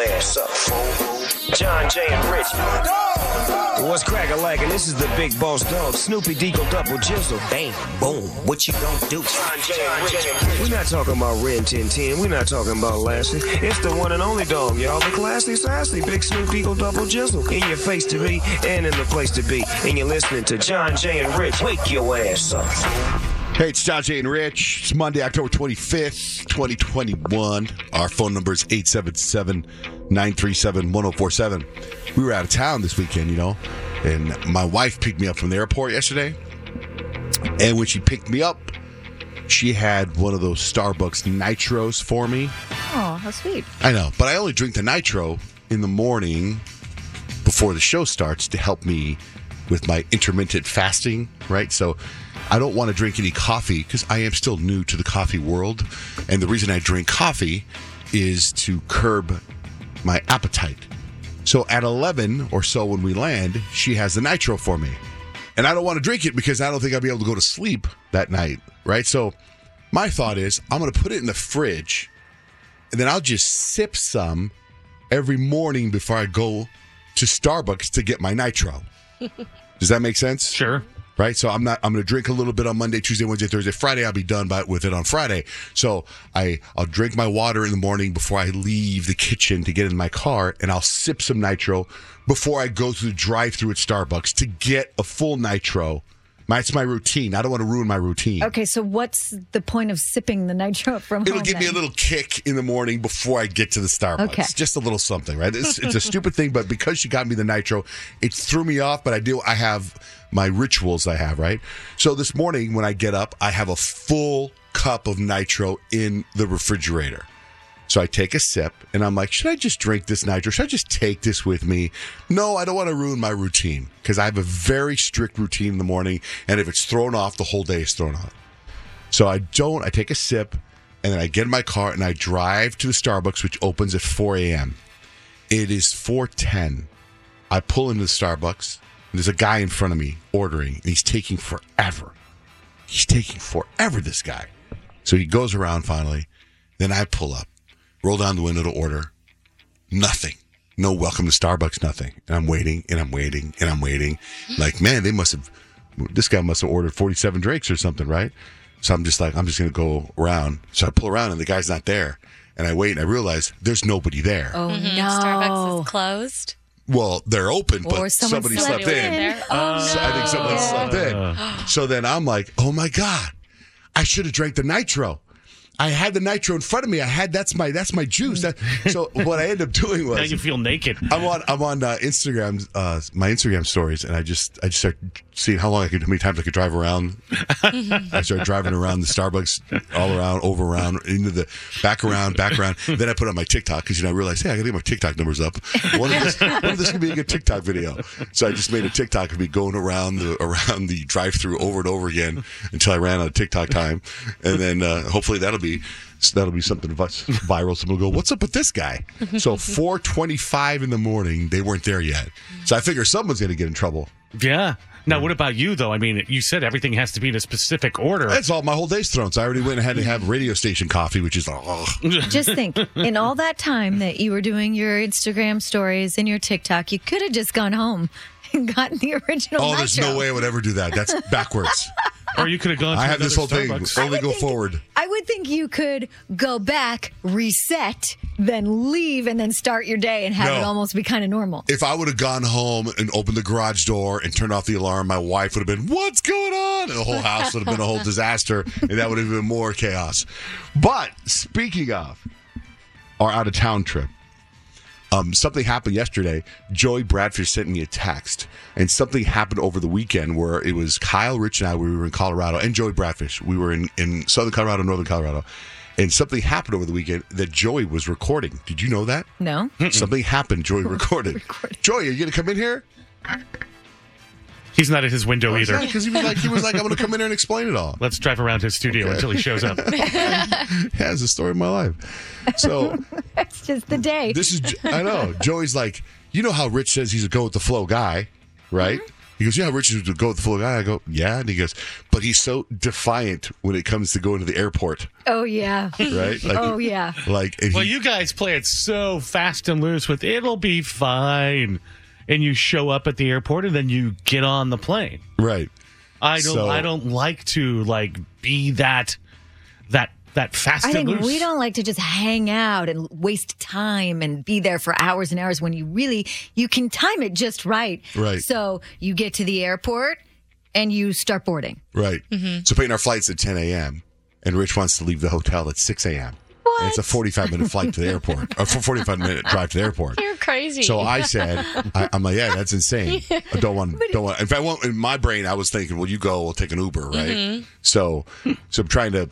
Ass up, fool. John Jay and Rich. What's crackin' like? And this is the big boss dog, Snoopy Deagle Double Jizzle. Bang, boom, what you gonna do? John and Rich. We're not talking about Rin Tin Tin. We're not talking about Lassie. It's the one and only dog, y'all. The classy, sassy, big Snoop Deagle Double Jizzle. In your face to be and in the place to be. And you're listening to John Jay and Rich. Wake your ass up. Hey, it's John Jay and Rich. It's Monday, October 25th, 2021. Our phone number is 877 937 1047. We were out of town this weekend, you know, and my wife picked me up from the airport yesterday. And when she picked me up, she had one of those Starbucks nitros for me. Oh, how sweet. I know, but I only drink the nitro in the morning before the show starts to help me with my intermittent fasting, right? So I don't want to drink any coffee because I am still new to the coffee world. And the reason I drink coffee is to curb my appetite. So at 11 or so when we land, she has the nitro for me. And I don't want to drink it because I don't think I'll be able to go to sleep that night, right? So my thought is I'm going to put it in the fridge and then I'll just sip some every morning before I go to Starbucks to get my nitro. Does that make sense? Sure. Right. So I'm not. I'm going to drink a little bit on Monday, Tuesday, Wednesday, Thursday, Friday. I'll be done by, with it on Friday. So I I'll drink my water in the morning before I leave the kitchen to get in my car, and I'll sip some nitro before I go through the drive-through at Starbucks to get a full nitro. That's my routine. I don't want to ruin my routine. Okay, so what's the point of sipping the nitro from It'll home? give me a little kick in the morning before I get to the Starbucks. Okay. It's just a little something, right? It's, it's a stupid thing, but because she got me the nitro, it threw me off. But I do. I have my rituals. I have right. So this morning when I get up, I have a full cup of nitro in the refrigerator. So I take a sip and I'm like, should I just drink this nitro? Should I just take this with me? No, I don't want to ruin my routine because I have a very strict routine in the morning. And if it's thrown off, the whole day is thrown off. So I don't, I take a sip and then I get in my car and I drive to the Starbucks, which opens at 4 a.m. It is 410. I pull into the Starbucks and there's a guy in front of me ordering and he's taking forever. He's taking forever, this guy. So he goes around finally. Then I pull up, roll down the window to order. Nothing. No welcome to Starbucks, nothing. And I'm waiting and I'm waiting and I'm waiting. Like, man, they must have, this guy must have ordered 47 Drakes or something, right? So I'm just like, I'm just going to go around. So I pull around and the guy's not there. And I wait and I realize there's nobody there. Oh mm-hmm. no! Starbucks is closed. Well, they're open, but Or somebody slept slept in. There. Oh, So I think someone slept in. So then I'm like, oh my God, I should have drank the nitro. I had the nitro in front of me. I had that's my that's my juice. That, so what I ended up doing was Now was you feel naked. I'm on I'm on uh, Instagram uh, my Instagram stories, and I just I just start seeing how long I could how many times I could drive around. I started driving around the Starbucks, all around, over around, into the back around, back around. Then I put on my TikTok because you know I realized hey I got to get my TikTok numbers up. One of this one of this could be a good TikTok video. So I just made a TikTok of me going around the around the drive through over and over again until I ran out of TikTok time, and then uh, hopefully that'll be. So that'll be something viral. Someone will go, "What's up with this guy?" So 4:25 in the morning, they weren't there yet. So I figure someone's going to get in trouble. Yeah. Now, what about you, though? I mean, you said everything has to be in a specific order. That's all. My whole day's thrown. So I already went ahead and have radio station coffee, which is oh, Just think, in all that time that you were doing your Instagram stories and your TikTok, you could have just gone home and gotten the original. oh. There's no way I would ever do that. That's backwards. Or you could have gone to I have this whole another thing. Only go think- forward. I would think you could go back, reset, then leave, and then start your day and have No. it almost be kind of normal. If I would have gone home and opened the garage door and turned off the alarm, my wife would have been, "What's going on?" And the whole house would have been a whole disaster, and that would have been more chaos. But speaking of our out of town trip, um, something happened yesterday. Joey Bradford sent me a text, and something happened over the weekend where it was Kyle, Rich, and I. We were in Colorado, and Joey Bradfish. We were in in southern Colorado, northern Colorado, And something happened over the weekend that Joey was recording. Did you know that? No. Something happened. Joey recorded. Joey, are you going to come in here? He's not at his window either. Because he was like, he was like, I'm going to come in here and explain it all. Let's drive around his studio until he shows up. yeah, it's the story of my life. So That's just the day. this is, I know. Joey's like, you know how Rich says he's a go with the flow guy, right? Mm-hmm. He goes, yeah, Rich is a go with the flow guy. I go, yeah. And he goes, but he's so defiant when it comes to going to the airport, oh yeah. right? Like, oh yeah. Like, and Well, he- you guys play it so fast and loose with it'll be fine. And you show up at the airport and then you get on the plane. right. I don't So- I don't like to like be that that that fast I and think loose. we don't like to just hang out and waste time and be there for hours and hours when you really you can time it just right. Right. So you get to the airport and you start boarding. Right. Mm-hmm. So Peyton, our flight's at 10 a.m. and Rich wants to leave the hotel at 6 a.m. It's a 45 minute flight to the airport, or 45 minute drive to the airport. You're crazy. So I said, I, I'm like, yeah, that's insane. I don't want, don't want. In fact, well, in my brain, I was thinking, well, you go, we'll take an Uber, right? Mm-hmm. So, so I'm trying to,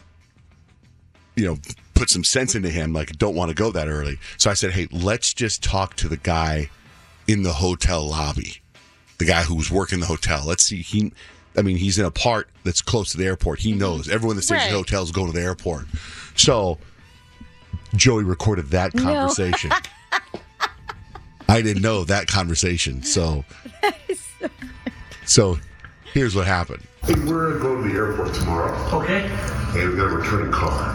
you know, put some sense into him. Like, don't want to go that early. So I said, hey, let's just talk to the guy in the hotel lobby, the guy who was working the hotel. Let's see. He, I mean, he's in a part that's close to the airport. He mm-hmm. knows everyone that stays at Right. hotels go to the airport. So Joey recorded that conversation. I didn't know that conversation. So, so here's what happened. Hey, we're going to the airport tomorrow. Okay. And we got to return a car.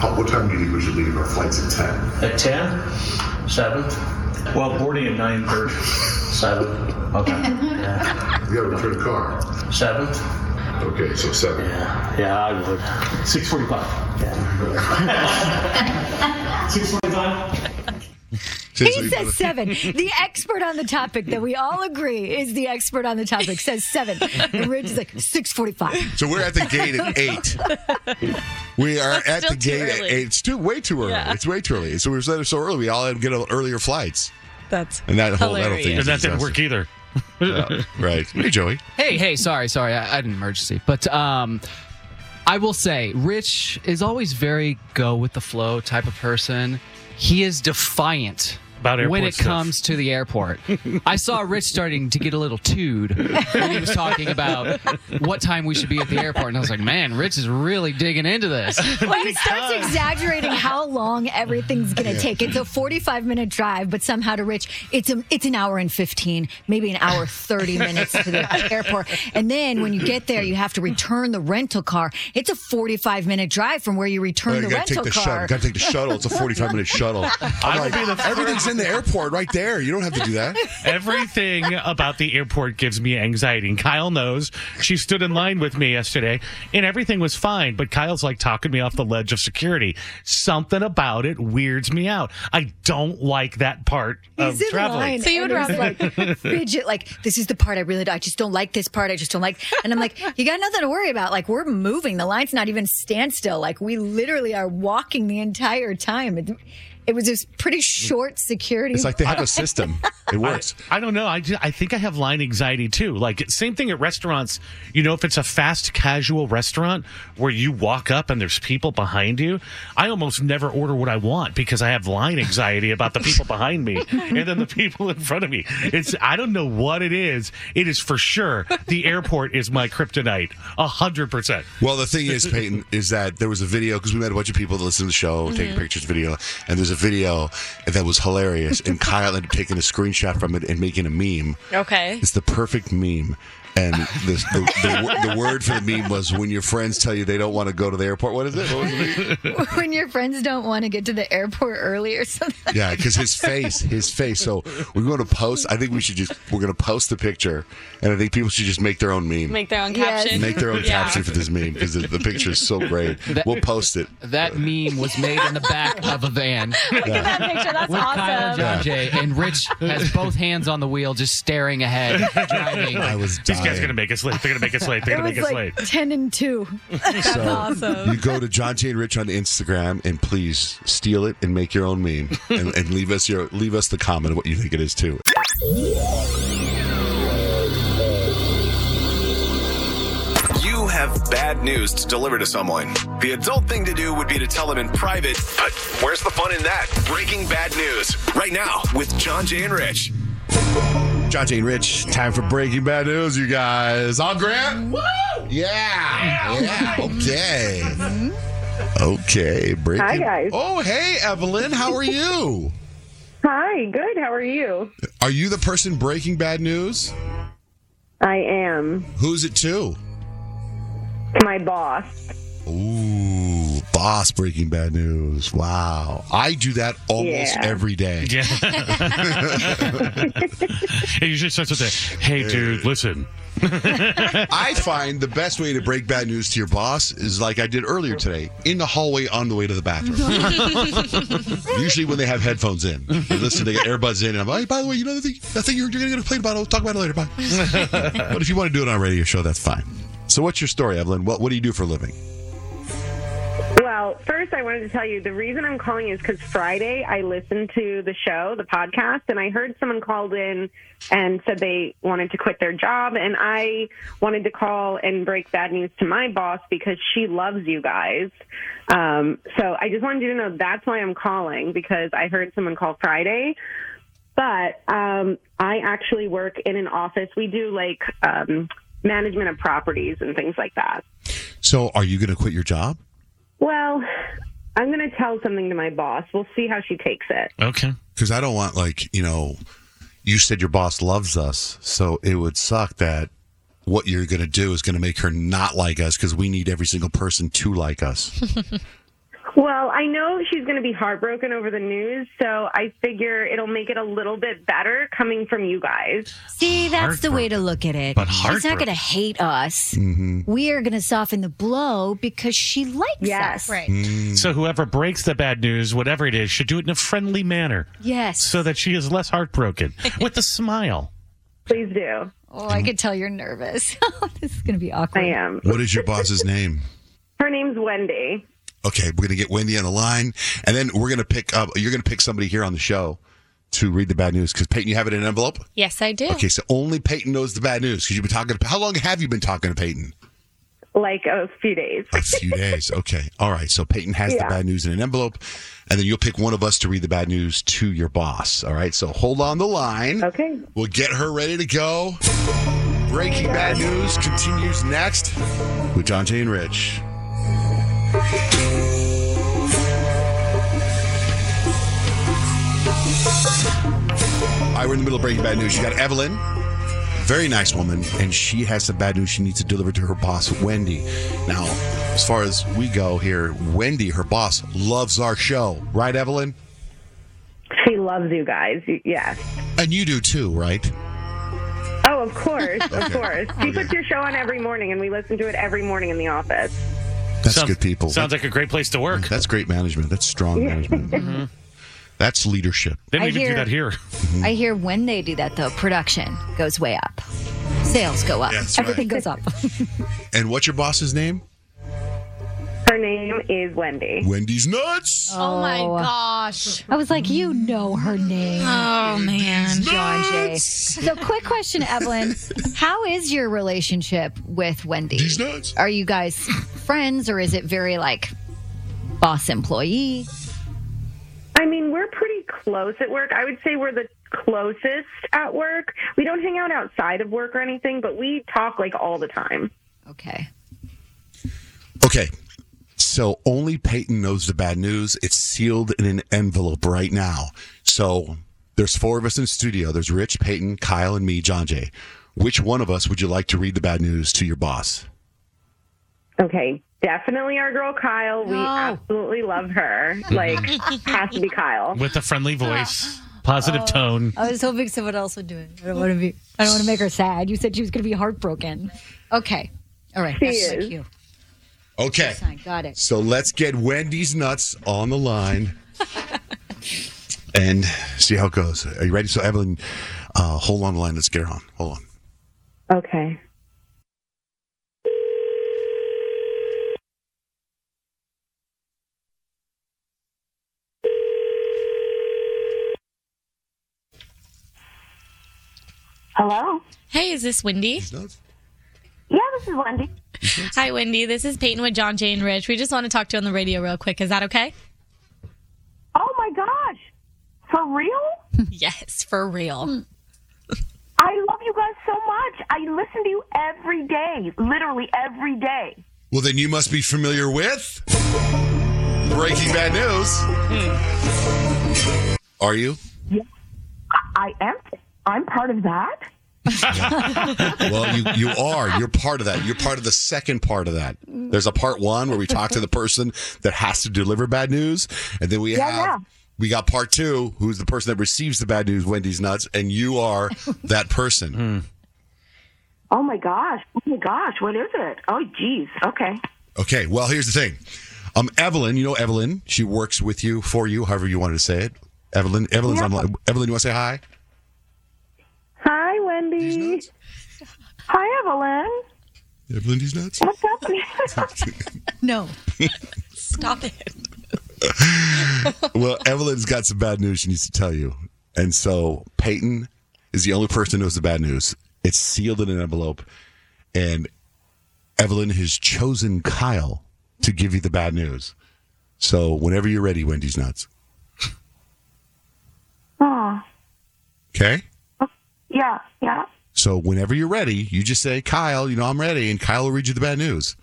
How, what time do you think we should leave? Our flight's at 10. At 10? 7? Well, boarding at 9.30. 7? Okay. Yeah. We got to return a car. 7? Okay, so 7. Yeah, yeah, I would. 6.45. Yeah. 6.45? He says seven. The expert on the topic that we all agree is the expert on the topic says seven. And Rich is like six forty-five. So we're at the gate at eight. We are That's at the still too gate at eight. It's too way too early. Yeah. It's way too early. So we were set so early. We all had to get earlier flights, That's and that whole that whole thing. Hilarious. and that didn't work either. Right. Hey, Joey. Hey, hey, sorry, sorry, I, I had an emergency, but um, I will say, Rich is always very go with the flow type of person. He is defiant. About when it stuff. comes to the airport, I saw Rich starting to get a little tood when he was talking about what time we should be at the airport, and I was like, "Man, Rich is really digging into this." When he starts exaggerating how long everything's going to take, it's a 45 minute drive, but somehow to Rich, it's a, it's an hour and 15, maybe an hour 30 minutes to the airport. And then when you get there, you have to return the rental car. It's a 45 minute drive from where you return the you gotta take rental the car. shuttle. Gotta take the shuttle. It's a forty-five minute shuttle. I'm like, everything's in the airport right there. You don't have to do that. Everything about the airport gives me anxiety. And Kyle knows. She stood in line with me yesterday, and everything was fine. But Kyle's like talking me off the ledge of security. Something about it weirds me out. I don't like that part of He's in traveling. line. So you would and he's rather- like fidget like this is the part I really don't I just don't like this part I just don't like and I'm like you got nothing to worry about like we're moving the line's not even standstill like we literally are walking the entire time it, it was this pretty short security It's like they have a system. It works. I don't know. I, ju- I think I have line anxiety too. Like same thing at restaurants. You know, if it's a fast casual restaurant where you walk up and there's people behind you, I almost never order what I want because I have line anxiety about the people behind me and then the people in front of me. It's I don't know what it is. It is for sure the airport is my kryptonite. A hundred percent. Well, the thing is, Peyton, is that there was a video because we met a bunch of people to listen to the show, Mm-hmm. taking pictures, video, and there's a video that was hilarious, and Kyle ended up taking a screenshot from it and making a meme. okay. It's the perfect meme. And this, the, the, the word for the meme was when your friends tell you they don't want to go to the airport. What is it? What was it? when your friends don't want to get to the airport early or something Yeah, because his face, his face. So we're going to post. I think we should just we're going to post the picture, and I think people should just make their own meme. Make their own Yes. caption. Make their own Yeah. caption for this meme because the, the picture is so great. That- we'll post it. That meme was made in the back of a van Look at that picture. That's with Kyle and awesome. John Jay, and Rich has both hands on the wheel, just staring ahead, driving. I was These guys dying. are gonna make us late. They're gonna make us late. They're it gonna was make us like late. 10 and 2 So awesome. you go to John Jay and Rich on Instagram and please steal it and make your own meme and, and leave us your leave us the comment of what you think it is too. You have have bad news to deliver to someone. The adult thing to do would be to tell them in private, but where's the fun in that? Breaking bad news right now with John Jay and Rich. John Jane Rich, time for breaking bad news, you guys. On Grant? Woo! Yeah. Yeah. Okay. Okay. Breaking. Hi, guys. Oh, hey, Evelyn. How are you? Hi, good. How are you? Are you the person breaking bad news? I am Who's it to? my boss. Ooh, boss breaking bad news. Wow. I do that almost Yeah. every day. Yeah. it usually starts with a, hey, dude, listen. I find the best way to break bad news to your boss is like I did earlier today in the hallway on the way to the bathroom. Usually when they have headphones in, they listen, they get earbuds in, and I'm like, hey, by the way, you know the thing, that thing you're, you're going to complain about, I'll talk about it later. Bye. but if you want to do it on a radio show, that's fine. So, what's your story, Evelyn? What, what do you do for a living? First, I wanted to tell you the reason I'm calling is because Friday I listened to the show, the podcast, and I heard someone called in and said they wanted to quit their job. And I wanted to call and break bad news to my boss because she loves you guys. Um, so I just wanted you to know that's why I'm calling because I heard someone call Friday. But um, I actually work in an office. We do like um, management of properties and things like that. So, are you going to quit your job? Well, I'm going to tell something to my boss. We'll see how she takes it. Okay. Because I don't want, like, you know, you said your boss loves us. So, it would suck that what you're going to do is going to make her not like us because we need every single person to like us. Well, I know she's going to be heartbroken over the news, so I figure it'll make it a little bit better coming from you guys. See, that's the way to look at it. But She's not going to hate us. Mm-hmm. We are going to soften the blow because she likes us. Right. Mm. So whoever breaks the bad news, whatever it is, should do it in a friendly manner Yes. so that she is less heartbroken with a smile. Please do. Oh, I can tell you're nervous. this is going to be awkward. I am. What is your boss's name? Her name's Wendy. Okay, we're gonna get Wendy on the line, and then we're gonna pick up. You're gonna pick somebody here on the show to read the bad news because Peyton, you have it in an envelope. Yes, I do. Okay, so only Peyton knows the bad news because you've been talking. to How long have you been talking to Peyton? Like a few days. A few days. Okay, all right. So Peyton has Yeah. the bad news in an envelope, and then you'll pick one of us to read the bad news to your boss. All right. So hold on the line. Okay. We'll get her ready to go. Breaking bad news continues next with John Jay and Rich. All right, we're in the middle of breaking bad news. You got Evelyn, very nice woman, and she has some bad news she needs to deliver to her boss, Wendy. Now, as far as we go here, Wendy, her boss, loves our show, right, Evelyn? She loves you guys. Yes. And you do too, right? Oh, of course. Of Okay. course. Oh, she puts your show on every morning, and we listen to it every morning in the office. That's Sounds- good people. Sounds like a great place to work. That's great management. That's strong management. Mm-hmm. That's leadership. They don't I even do that here. I hear when they do that, though, production goes way up. Sales go up. That's Everything right. goes up. And what's your boss's name? Her name is Wendy. Wendy's Nuts. Oh, my oh. gosh. I was like, you know her name. Oh, man. John Jay. So, quick question, Evelyn. How is your relationship with Wendy? These nuts. Are you guys friends or is it very like boss employee? I mean, we're pretty close at work. I would say we're the closest at work. We don't hang out outside of work or anything, but we talk like all the time. Okay. Okay. So only Peyton knows the bad news. It's sealed in an envelope right now. So there's four of us in the studio. There's Rich, Peyton, Kyle, and me, John Jay. Which one of us would you like to read the bad news to your boss? Okay, definitely our girl Kyle. We absolutely love her. Like, has to be Kyle. With a friendly voice, positive Oh. tone. I was hoping someone else would do it. I don't want to be. I don't want to make her sad. You said she was going to be heartbroken. Okay. All right. She That's my is. cue. Okay. Got it. So let's get Wendy's nuts on the line and see how it goes. Are you ready? So Evelyn, uh, hold on the line. Let's get her on. Hold on. Okay. Hello. Hey, is this Wendy? Yeah, this is Wendy. Hi, Wendy. This is Peyton with John, Jane, Rich. We just want to talk to you on the radio real quick. Is that okay? Oh my gosh. For real? yes, for real. Hmm. I love you guys so much. I listen to you every day, literally every day. Well, then you must be familiar with Breaking Bad News. Hmm. Are you? Yes, I am. I'm part of that. Well, you, you are. You're part of that. You're part of the second part of that. There's a part one where we talk to the person that has to deliver bad news. And then we Yeah, have. yeah. We got part two, who's the person that receives the bad news, Wendy's nuts, and you are that person. Oh my gosh. Oh my gosh. What is it? Oh, geez. Okay. Okay, well, here's the thing. Um, Evelyn, you know Evelyn. She works with you, for you, however you wanted to say it. Evelyn, Evelyn's Yeah. online. Evelyn, you want to say hi? Hi, Wendy. Hi, Evelyn. Evelyn, these nuts. What's happening? No. Stop it. well, Evelyn's got some bad news she needs to tell you. And so Peyton is the only person who knows the bad news. It's sealed in an envelope. And Evelyn has chosen Kyle to give you the bad news. So whenever you're ready, Wendy's nuts. oh, Okay? Yeah, yeah. So whenever you're ready, you just say, Kyle, you know, I'm ready. And Kyle will read you the bad news.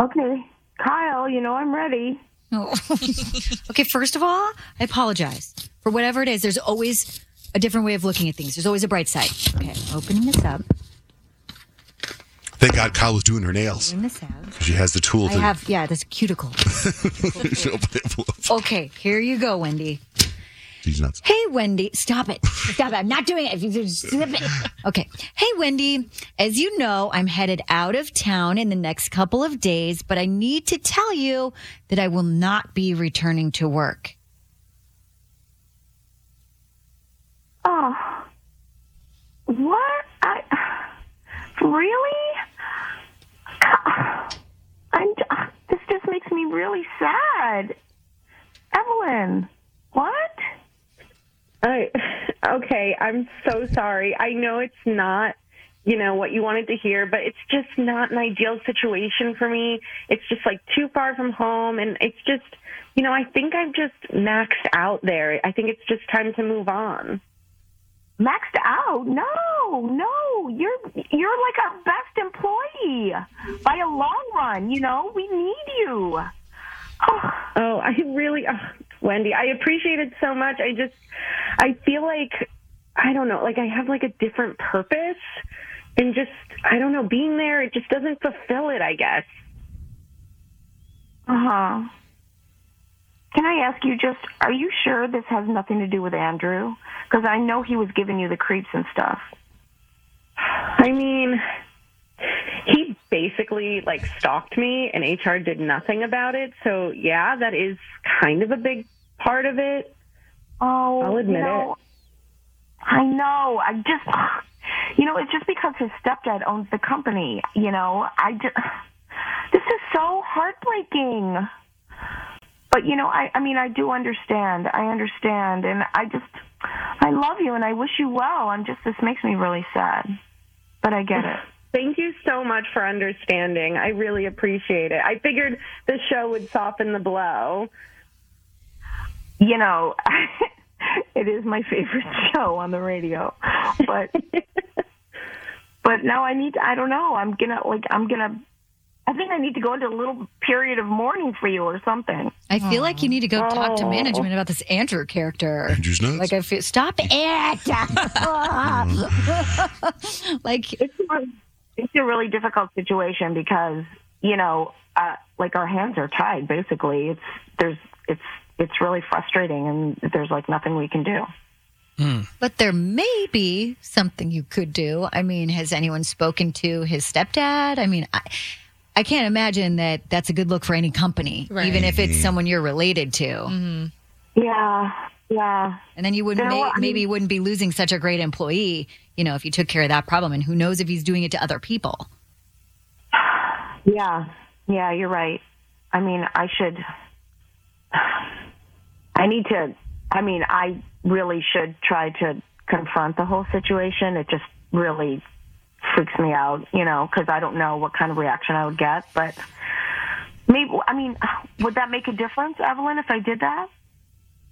Okay. Kyle, you know I'm ready. No. okay, first of all, I apologize for whatever it is. There's always a different way of looking at things. There's always a bright side. Okay, opening this up. Thank God Kyle was doing her nails. Opening this out. She has the tool I to have, yeah, this cuticle. She'll open the envelope. Okay, here you go, Wendy. She's nuts. Hey, Wendy. Stop it. Stop it. I'm not doing it. If you just slip it. Okay. Hey, Wendy. As you know, I'm headed out of town in the next couple of days, but I need to tell you that I will not be returning to work. Oh. What? I really? I'm. This just makes me really sad. Evelyn, what? I okay, I'm so sorry. I know it's not, you know, what you wanted to hear, but it's just not an ideal situation for me. It's just like too far from home and it's just, you know, I think I'm just maxed out there. I think it's just time to move on. Maxed out? No, no. You're you're like our best employee by a long run. You know, we need you. Oh, I really, oh, Wendy, I appreciate it so much. I just, I feel like, I don't know, like I have like a different purpose and just, I don't know, being there, it just doesn't fulfill it, I guess. Uh huh. Can I ask you just, are you sure this has nothing to do with Andrew? Because I know he was giving you the creeps and stuff. I mean, he basically like stalked me and HR did nothing about it. So yeah, that is kind of a big part of it. Oh, I'll admit you know, it. I know. I just, you know, it's just because his stepdad owns the company. You know, I just, this is so heartbreaking. But you know, I, I mean, I do understand. I understand, and I just, I love you, and I wish you well. I'm just, this makes me really sad, but I get it. Thank you so much for understanding. I really appreciate it. I figured the show would soften the blow. You know, it is my favorite show on the radio, but, but now I need. To, I don't know. I'm gonna like. I'm gonna. I think I need to go into a little period of mourning for you or something. I feel like you need to go talk to Oh. management about this Andrew character. Andrew's nuts. Like I feel, stop it. like it's a, it's a really difficult situation because you know, uh, like our hands are tied. Basically, it's there's it's it's really frustrating, and there's like nothing we can do. But there may be something you could do. I mean, has anyone spoken to his stepdad? I mean, I, I can't imagine that that's a good look for any company, Right. even if it's someone you're related to. Yeah, yeah. And then you know may. I maybe mean- you wouldn't be losing such a great employee, you know, if you took care of that problem. And who knows if he's doing it to other people? Yeah, yeah, you're right. I mean, I should. I need to. I mean, I really should try to confront the whole situation. It just really freaks me out, you know, because I don't know what kind of reaction I would get. But maybe, I mean, would that make a difference, Evelyn, if I did that?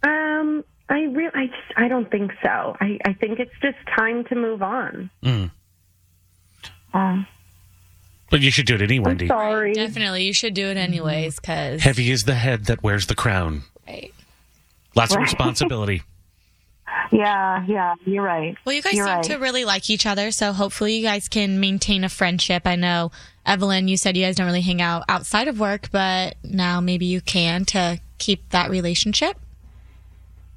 Um, I really, I just, I don't think so. I, I think it's just time to move on. Mm. Um, But you should do it anyway, Wendy. Sorry. Definitely, you should do it anyways because Heavy is the head that wears the crown. Right. Lots of responsibility. Yeah, yeah, you're right. Well, you guys You're seem right. to really like each other, so hopefully you guys can maintain a friendship. I know, Evelyn, you said you guys don't really hang out outside of work, but now maybe you can to keep that relationship.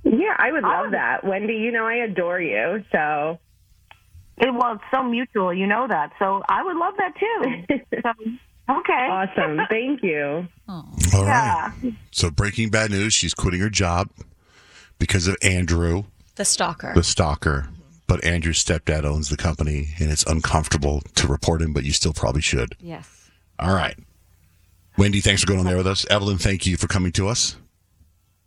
Yeah, I would love oh. that. Wendy, you know I adore you, so. It, well, it's so mutual, you know that. So I would love that too. so, okay. Awesome. Thank you. All right. So breaking bad news: she's quitting her job because of Andrew, The stalker. the stalker. But Andrew's stepdad owns the company, and it's uncomfortable to report him, but you still probably should. Yes. All right. Wendy, thanks for going on there with us. Evelyn, thank you for coming to us.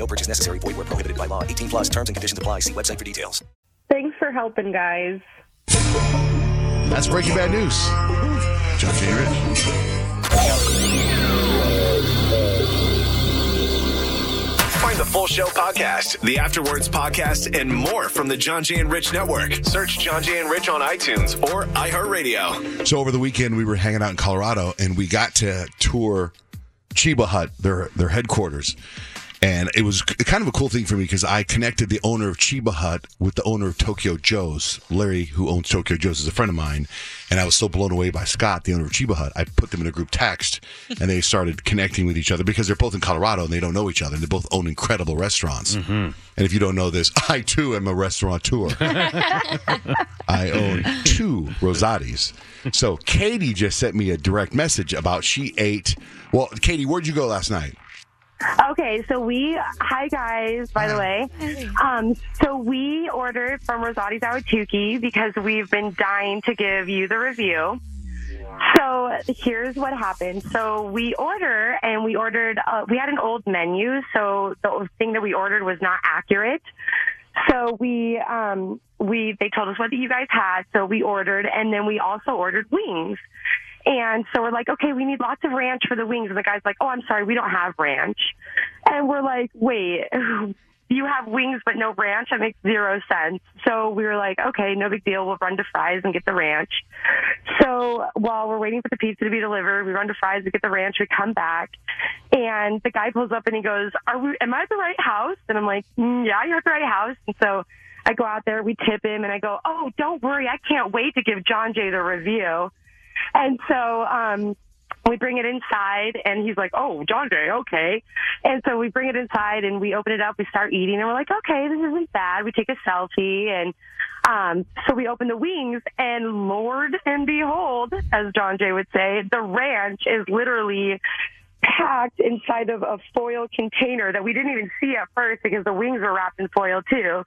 No purchase necessary. Void where prohibited by law. 18 plus terms and conditions apply. See website for details. Thanks for helping, guys. That's breaking bad news. John Jay Rich. Find the full show podcast, the Afterwards podcast, and more from the John Jay and Rich Network. Search John Jay and Rich on iTunes or iHeartRadio. So over the weekend, we were hanging out in Colorado, and we got to tour Cheba Hut, their their headquarters. And it was kind of a cool thing for me because I connected the owner of Cheba Hut with the owner of Tokyo Joe's. Larry, who owns Tokyo Joe's, is a friend of mine. And I was so blown away by Scott, the owner of Cheba Hut. I put them in a group text and they started connecting with each other because they're both in Colorado and they don't know each other. And they both own incredible restaurants. Mm-hmm. And if you don't know this, I too am a restaurateur. I own two Rosatis. So Katie just sent me a direct message about she ate. Well, Katie, where'd you go last night? Okay, so we, hi guys, by the way. Um, so we ordered from Rosati's Ahwatukee because we've been dying to give you the review. So here's what happened. So we order and we ordered, uh, we had an old menu. So the thing that we ordered was not accurate. So we, um, we, they told us what you guys had. So we ordered and then we also ordered wings. And so we're like, okay, we need lots of ranch for the wings. And the guy's like, oh, I'm sorry, we don't have ranch. And we're like, wait, you have wings but no ranch? That makes zero sense. So we were like, okay, no big deal. We'll run to Fry's and get the ranch. So while we're waiting for the pizza to be delivered, we run to Fry's to get the ranch. We come back and the guy pulls up and he goes, are we, am I at the right house? And I'm like, mm, yeah, you're at the right house. And so I go out there, we tip him and I go, oh, don't worry. I can't wait to give John Jay the review. And so, um, we bring it inside and he's like, Oh, John Jay, okay. And so we bring it inside and we open it up, we start eating and we're like, Okay, this isn't bad. We take a selfie and um so we open the wings and Lord and behold, as John Jay would say, the ranch is literally packed inside of a foil container that we didn't even see at first because the wings were wrapped in foil too.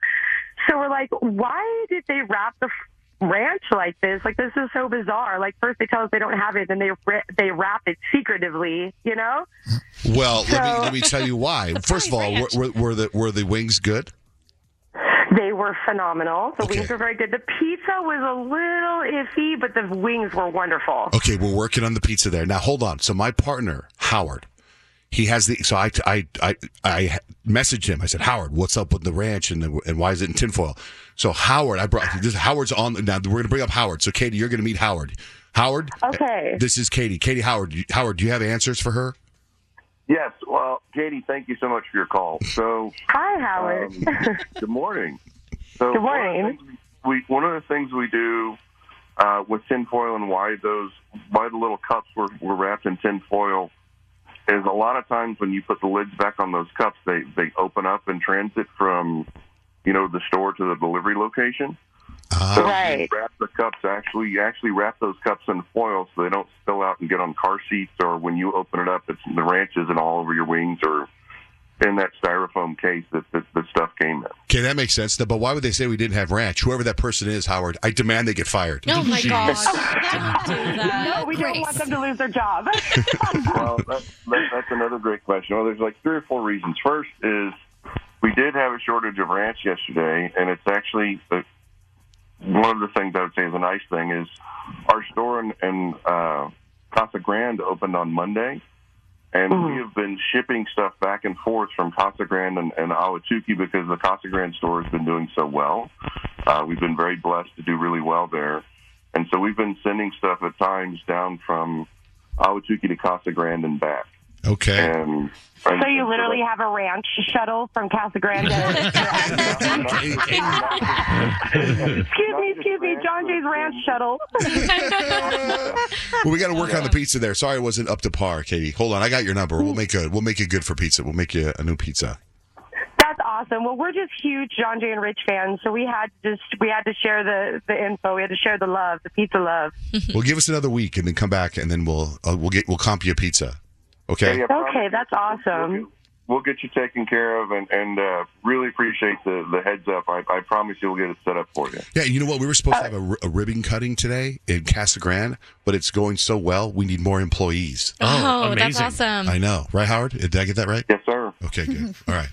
So we're like, why did they wrap the ranch like this. Like this is so bizarre. Like first they tell us they don't have it, then they they wrap it secretively. You know? Well, let me let me tell you why. First of all, were, were, were the were the wings good? They were phenomenal. The wings were very good. The pizza was a little iffy, but the wings were wonderful. Okay, we're working on the pizza there. Now hold on. So my partner Howard, he has the. So I I I I messaged him. I said, Howard, what's up with the ranch and the, and why is it in tinfoil? So Howard, I brought this. Howard's on now. We're gonna bring up Howard. So Katie, you're gonna meet Howard. Howard. Okay. This is Katie. Katie Howard. Howard, do you have answers for her? Yes. Well, Katie, thank you so much for your call. So, Hi, Howard. um, good morning. So, Good one of the morning. things We one of the things we do uh, with tinfoil and why those why the little cups were, were wrapped in tinfoil is a lot of times when you put the lids back on those cups, they they open up in transit from you know the store to the delivery location. Ah. So Right. you wrap the cups actually you actually wrap those cups in foil so they don't spill out and get on car seats or when you open it up it's the ranch isn't all over your wings or in that styrofoam case that that the stuff came in. Okay, that makes sense. But why would they say we didn't have ranch? Whoever that person is, Howard, I demand they get fired. Oh my gosh. No, we don't want them to lose their job. well, that, that, that's another great question. Well, there's like three or four reasons. First is we did have a shortage of ranch yesterday, and it's actually uh, one of the things I would say is a nice thing is our store in, in uh, Casa Grande opened on Monday, and we have been shipping stuff back and forth from Casa Grande and, and Ahwatukee because the Casa Grande store has been doing so well. Uh, we've been very blessed to do really well there. And so we've been sending stuff at times down from Ahwatukee to Casa Grande and back. Okay. And, and So you literally have a ranch shuttle from Casa Grande. excuse me, excuse me, John Jay's ranch shuttle. Well, we got to work on the pizza there. Sorry, I wasn't up to par, Katie. Hold on, I got your number. We'll make a we'll make it good for pizza. We'll make you a new pizza. That's awesome. Well, we're just huge John Jay and Rich fans, so we had to just we had to share the the info. We had to share the love, the pizza love. well, give us another week and then come back and then we'll uh, we'll get we'll comp you a pizza. Okay. Yeah, yeah, Okay, that's awesome. We'll get you taken care of, and, and uh, really appreciate the, the heads up. I, I promise you we'll get it set up for you. Yeah, you know what? We were supposed to have a, ri- a ribbon cutting today in Casa Grande, but it's going so well. We need more employees. Oh, that's awesome. I know, right, Howard? Did I get that right? Yes, sir. Okay, good. All right.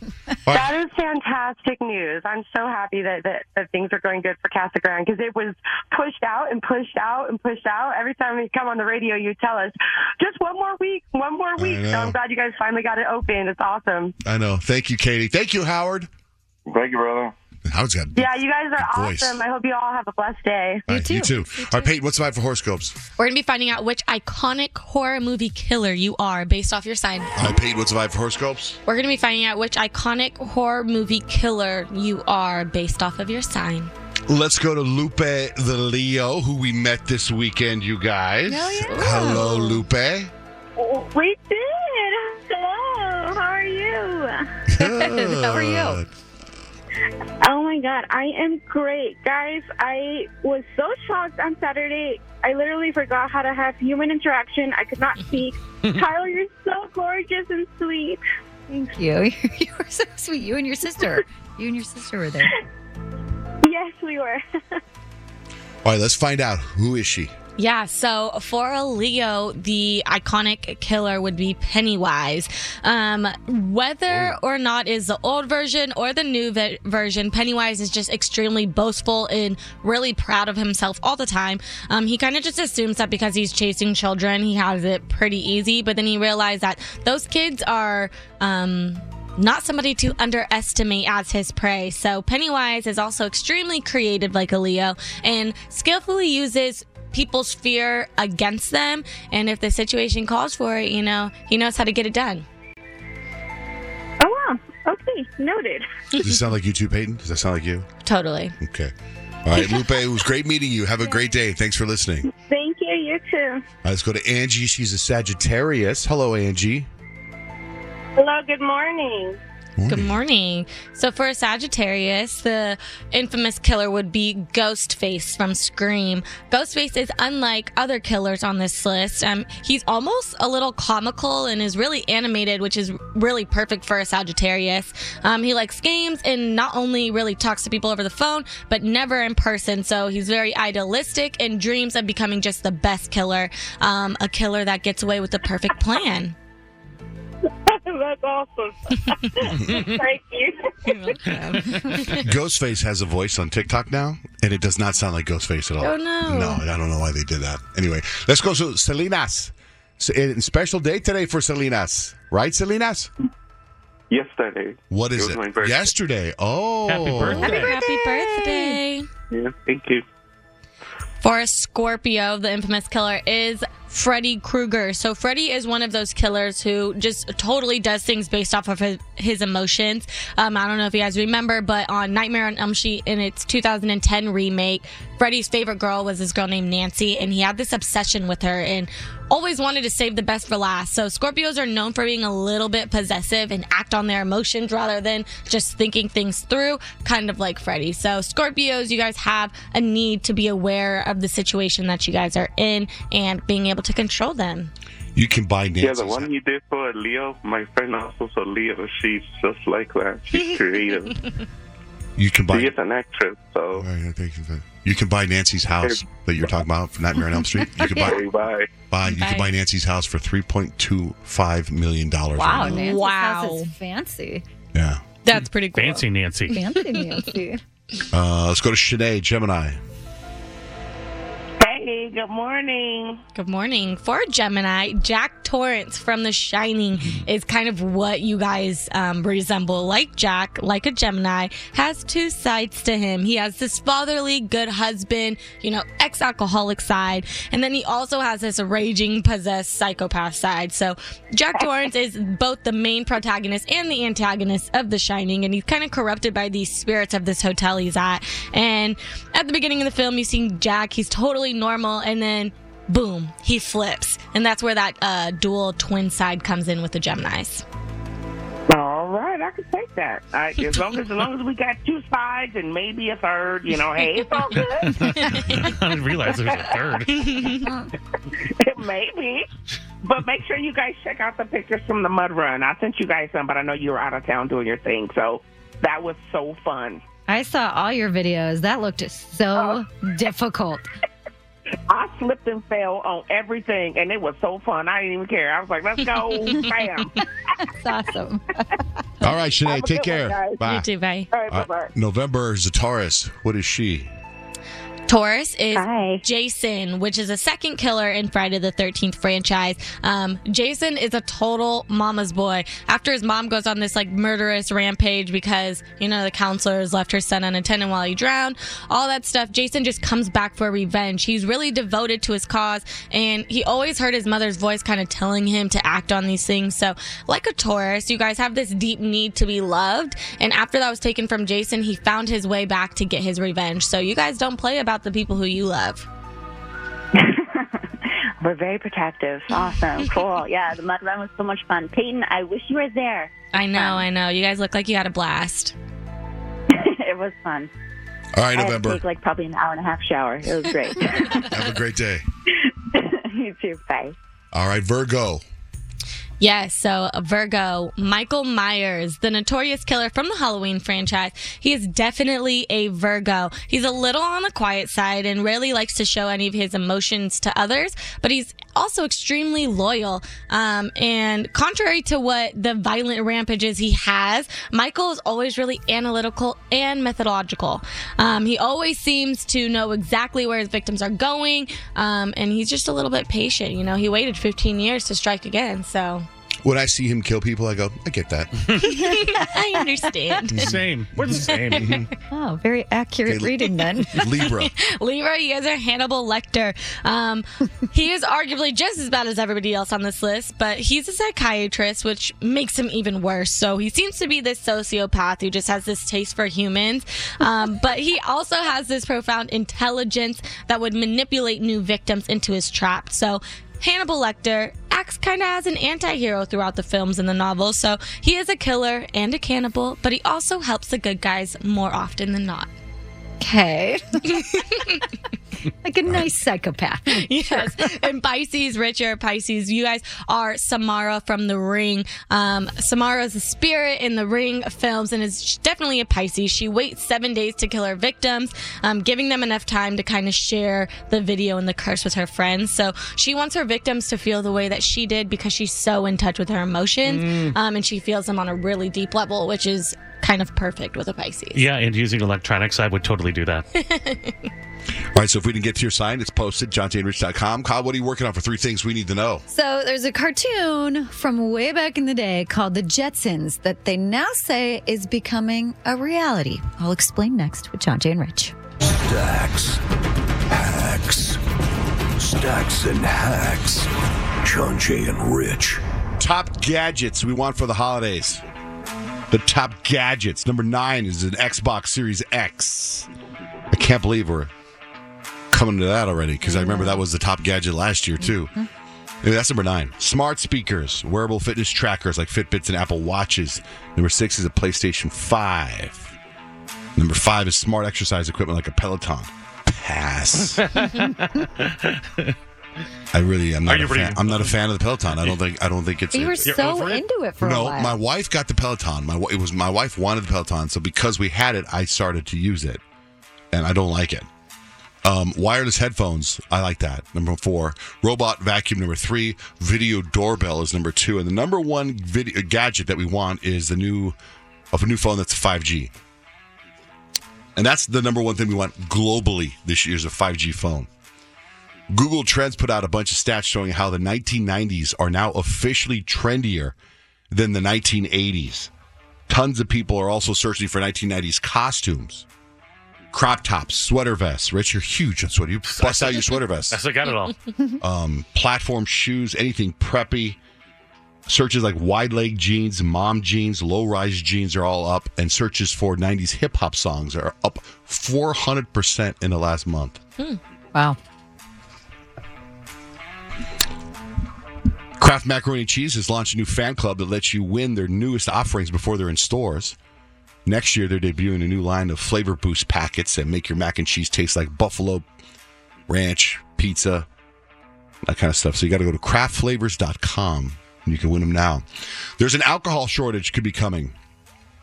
That is fantastic news. I'm so happy that, that, that things are going good for Casa Grande because it was pushed out and pushed out and pushed out. Every time we come on the radio, you tell us just one more week, one more week. So. I'm glad you guys finally got it open. It's awesome. I know. Thank you, Katie. Thank you, Howard. Thank you, brother. Howard's got. Yeah, you guys are voice. awesome. I hope you all have a blessed day. You too. You too. All right, Peyton, what's the vibe for horoscopes? We're going to be finding out which iconic horror movie killer you are based off your sign. All right, Peyton, what's the vibe for horoscopes? We're going to be finding out which iconic horror movie killer you are based off of your sign. Let's go to Lupe the Leo, who we met this weekend, you guys. Oh, yeah. Hello, Lupe. We did. Hello. How are you? Good. How are you? Oh my god, I am great. Guys, I was so shocked on Saturday. I literally forgot how to have human interaction. I could not speak. Tyler, you're so gorgeous and sweet. Thank you. You were so sweet. You and your sister. You and your sister were there. Yes, we were. All right, let's find out. Who is she? Yeah, so for a Leo, the iconic killer would be Pennywise. Um, whether or not is the old version or the new ve- version, Pennywise is just extremely boastful and really proud of himself all the time. Um, he kind of just assumes that because he's chasing children, he has it pretty easy, but then he realized that those kids are. Um, not somebody to underestimate as his prey. So Pennywise is also extremely creative like a Leo and skillfully uses people's fear against them. And if the situation calls for it, you know, he knows how to get it done. Oh wow. Okay, noted. Does this sound like you too, Peyton? Does that sound like you? Totally. Okay. All right, Lupe, it was great meeting you. Have a great day. Thanks for listening. Thank you. You too. right, let's go to Angie. She's a Sagittarius. Hello, Angie. Hello. Good morning. Good morning. So for a Sagittarius, the infamous killer would be Ghostface from Scream. Ghostface is unlike other killers on this list. Um, he's almost a little comical and is really animated, which is really perfect for a Sagittarius. Um, he likes games and not only really talks to people over the phone, but never in person. So he's very idealistic and dreams of becoming just the best killer, um, a killer that gets away with the perfect plan. That's awesome. Thank you. Ghostface has a voice on TikTok now, and it does not sound like Ghostface at all. Oh, no. No, I don't know why they did that. Anyway, let's go to Salinas. So, special day today for Salinas, right, Salinas? Yesterday. What is was it? my birthday. Yesterday. Oh, Happy birthday. Happy birthday. Yeah, thank you. For Scorpio, the infamous killer is Freddy Krueger. So Freddy is one of those killers who just totally does things based off of his, his emotions. Um, I don't know if you guys remember, but on Nightmare on Elm Street in its 2010 remake, Freddy's favorite girl was this girl named Nancy, and he had this obsession with her and always wanted to save the best for last. So Scorpios are known for being a little bit possessive and act on their emotions rather than just thinking things through, kind of like Freddy. So Scorpios, you guys have a need to be aware of the situation that you guys are in and being able to control them. You can buy Nancy's. Yeah, the one you did for Leo, my friend also saw Leo. She's just like that. She's creative. You can buy. She is an actress, so. You can buy Nancy's house that you're talking about for Nightmare on Elm Street. You can buy, Bye. buy you can buy Nancy's house for three point two five million dollars. Wow, Nancy's Wow. house is fancy. Yeah. That's pretty cool. Fancy Nancy. Fancy Nancy. Uh, let's go to Shanae Gemini. Hey, good morning. Good morning. For Gemini, Jack Torrance from The Shining is kind of what you guys um, resemble. Like Jack, like a Gemini, has two sides to him. He has this fatherly, good husband, you know, ex alcoholic side, and then he also has this raging, possessed psychopath side. So Jack Torrance is both the main protagonist and the antagonist of The Shining, and he's kind of corrupted by these spirits of this hotel he's at. And at the beginning of the film, you see Jack, he's totally normal, and then boom, he flips. And that's where that uh, dual twin side comes in with the Geminis. All right, I can take that. I, as long as as long as we got two sides and maybe a third, you know, hey, it's all good. I didn't realize there was a third. maybe. But make sure you guys check out the pictures from the mud run. I sent you guys some, but I know you were out of town doing your thing, so that was so fun. I saw all your videos. That looked so difficult. I slipped and fell on everything, and it was so fun. I didn't even care. I was like, let's go, bam. That's awesome. All right, Shanae, take good one, care. Bye. You too, bye. All right, Uh, bye-bye. November is a Taurus. What is she? Taurus is Jason, which is a second killer in Friday the 13th franchise. Um, Jason is a total mama's boy. After his mom goes on this like murderous rampage because, you know, the counselors left her son unattended while he drowned, all that stuff, Jason just comes back for revenge. He's really devoted to his cause and he always heard his mother's voice kind of telling him to act on these things. So, like a Taurus, you guys have this deep need to be loved. And after that was taken from Jason, he found his way back to get his revenge. So, you guys don't play about the people who you love. We're very protective. Awesome. cool. Yeah, the mud run was so much fun. Peyton, I wish you were there. I know, I know. You guys look like you had a blast. it was fun. All right, I had to November. take like probably an hour and a half shower. It was great. Have a great day. you too. Bye. All right, Virgo. Yes, so Virgo, Michael Myers, the notorious killer from the Halloween franchise, he is definitely a Virgo. He's a little on the quiet side and rarely likes to show any of his emotions to others, but he's also extremely loyal. Um, and contrary to what the violent rampages he has, Michael is always really analytical and methodological. Um, he always seems to know exactly where his victims are going, um, and he's just a little bit patient. You know, he waited 15 years to strike again, so. When I see him kill people, I go, I get that. I understand. Same. We're the same. Oh, very accurate Okay, reading then. Libra. Libra, you guys are Hannibal Lecter. Um, he is arguably just as bad as everybody else on this list, but he's a psychiatrist, which makes him even worse. So he seems to be this sociopath who just has this taste for humans. Um, but he also has this profound intelligence that would manipulate new victims into his trap. So Hannibal Lecter acts kind of as an anti-hero throughout the films and the novels. So he is a killer and a cannibal, but he also helps the good guys more often than not. Okay. like a nice psychopath. yes. And Pisces, Richard, Pisces, you guys are Samara from The Ring. Um, Samara is a spirit in The Ring films and is definitely a Pisces. She waits seven days to kill her victims, um, giving them enough time to kind of share the video and the curse with her friends. So she wants her victims to feel the way that she did because she's so in touch with her emotions Mm. um, and she feels them on a really deep level, which is kind of perfect with a Pisces. Yeah, and using electronics, I would totally do that. All right, so if we didn't get to your sign, it's posted, johnjayandrich.com. Kyle, what are you working on for three things we need to know? So there's a cartoon from way back in the day called The Jetsons that they now say is becoming a reality. I'll explain next with John Jay and Rich. Stacks. Hacks. Stacks and hacks. John Jay and Rich. Top gadgets we want for the holidays. The top gadgets. Number nine is an Xbox Series X. I can't believe we're coming to that already because I remember that was the top gadget last year too. Mm-hmm. Anyway, that's number nine. Smart speakers, wearable fitness trackers like Fitbits and Apple Watches. Number six is a PlayStation 5. Number five is smart exercise equipment like a Peloton. Pass. I really am not you a fan. I'm not a fan of the Peloton. I don't think I don't think it's You were it's- so into it for a no, my wife got the Peloton. My it was my wife wanted the Peloton, so because we had it, I started to use it, and I don't like it. Um, wireless headphones, I like that. Number four, robot vacuum. Number three, video doorbell is number two, and the number one video gadget that we want is the new of a new phone that's 5G, and that's the number one thing we want globally this year is a 5G phone. Google Trends put out a bunch of stats showing how the 1990s are now officially trendier than the 1980s. Tons of people are also searching for 1990s costumes. Crop tops, sweater vests. Rich, you're huge on sweater. You bust out your sweater vest. That's I got it all. Um, platform shoes, anything preppy. Searches like wide leg jeans, mom jeans, low rise jeans are all up, and searches for 90s hip hop songs are up 400% in the last month. Wow. Kraft Macaroni Cheese has launched a new fan club that lets you win their newest offerings before they're in stores. Next year, they're debuting a new line of flavor boost packets that make your mac and cheese taste like buffalo ranch, pizza, that kind of stuff. So you got to go to kraftflavors.com and you can win them now. There's an alcohol shortage could be coming.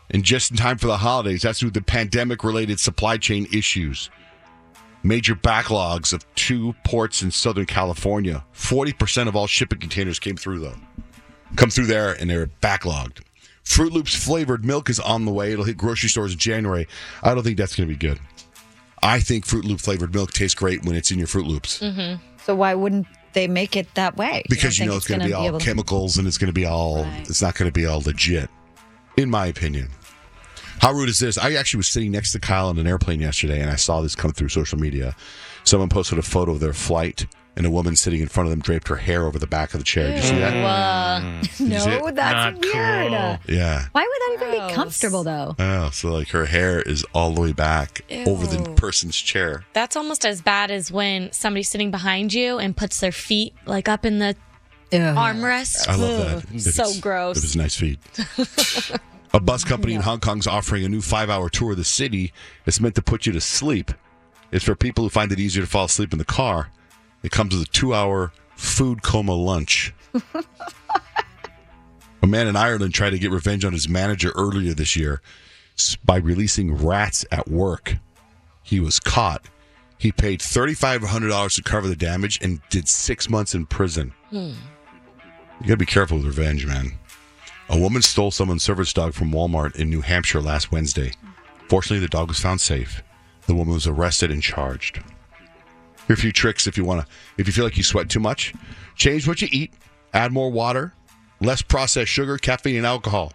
And just in time for the holidays, that's due to the pandemic related supply chain issues major backlogs of two ports in Southern California. 40% of all shipping containers came through, though. Come through there and they're backlogged. Froot Loops flavored milk is on the way. It'll hit grocery stores in January. I don't think that's going to be good. I think Froot Loop flavored milk tastes great when it's in your Froot Loops Mm-hmm. So why wouldn't they make it that way? because you know it's going to be all to- chemicals and it's going to be all it's not going to be all legit in my opinion how rude is this? I actually was sitting next to kyle on an airplane yesterday and i saw this come through social media. Someone posted a photo of their flight and a woman sitting in front of them draped her hair over the back of the chair. Did you see that? Uh, you see no, that's Not weird. cool. yeah. Why would that even be comfortable though? oh so like her hair is all the way back over the person's chair. That's almost as bad as when somebody's sitting behind you and puts their feet like up in the armrest. i love that. If So gross. It was nice feet A bus company in Hong Kong's offering a new five hour tour of the city. It's meant to put you to sleep. It's for people who find it easier to fall asleep in the car. It comes with a two hour food coma lunch. a man in Ireland tried to get revenge on his manager earlier this year by releasing rats at work. He was caught. He paid $3,500 to cover the damage and did six months in prison. Hmm. You gotta be careful with revenge, man. A woman stole someone's service dog from Walmart in New Hampshire last Wednesday. Fortunately, the dog was found safe. The woman was arrested and charged. Here are a few tricks if you want to. If you feel like you sweat too much, change what you eat. Add more water, less processed sugar, caffeine, and alcohol.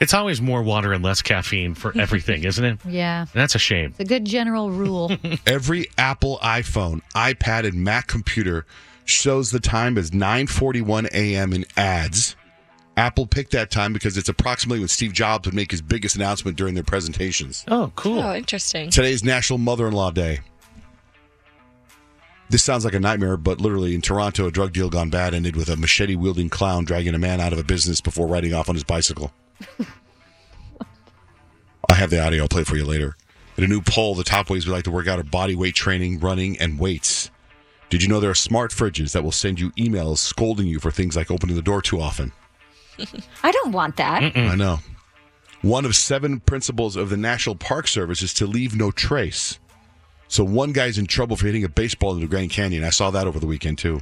It's always more water and less caffeine for everything, isn't it? Yeah. That's a shame. It's a good general rule. Every Apple iPhone, iPad, and Mac computer shows the time as 9:41 a.m. in ads. Apple picked that time because it's approximately when Steve Jobs would make his biggest announcement during their presentations. Oh, cool. Oh, interesting. Today's National Mother-in-Law Day. This sounds like a nightmare, but literally in Toronto, a drug deal gone bad ended with a machete-wielding clown dragging a man out of a business before riding off on his bicycle. I have the audio. I'll play it for you later. In a new poll, the top ways we like to work out are body weight training, running, and weights. Did you know there are smart fridges that will send you emails scolding you for things like opening the door too often? I don't want that. I know. One of seven principles of the National Park Service is to leave no trace. So one guy's in trouble for hitting a baseball into the Grand Canyon. I saw that over the weekend too.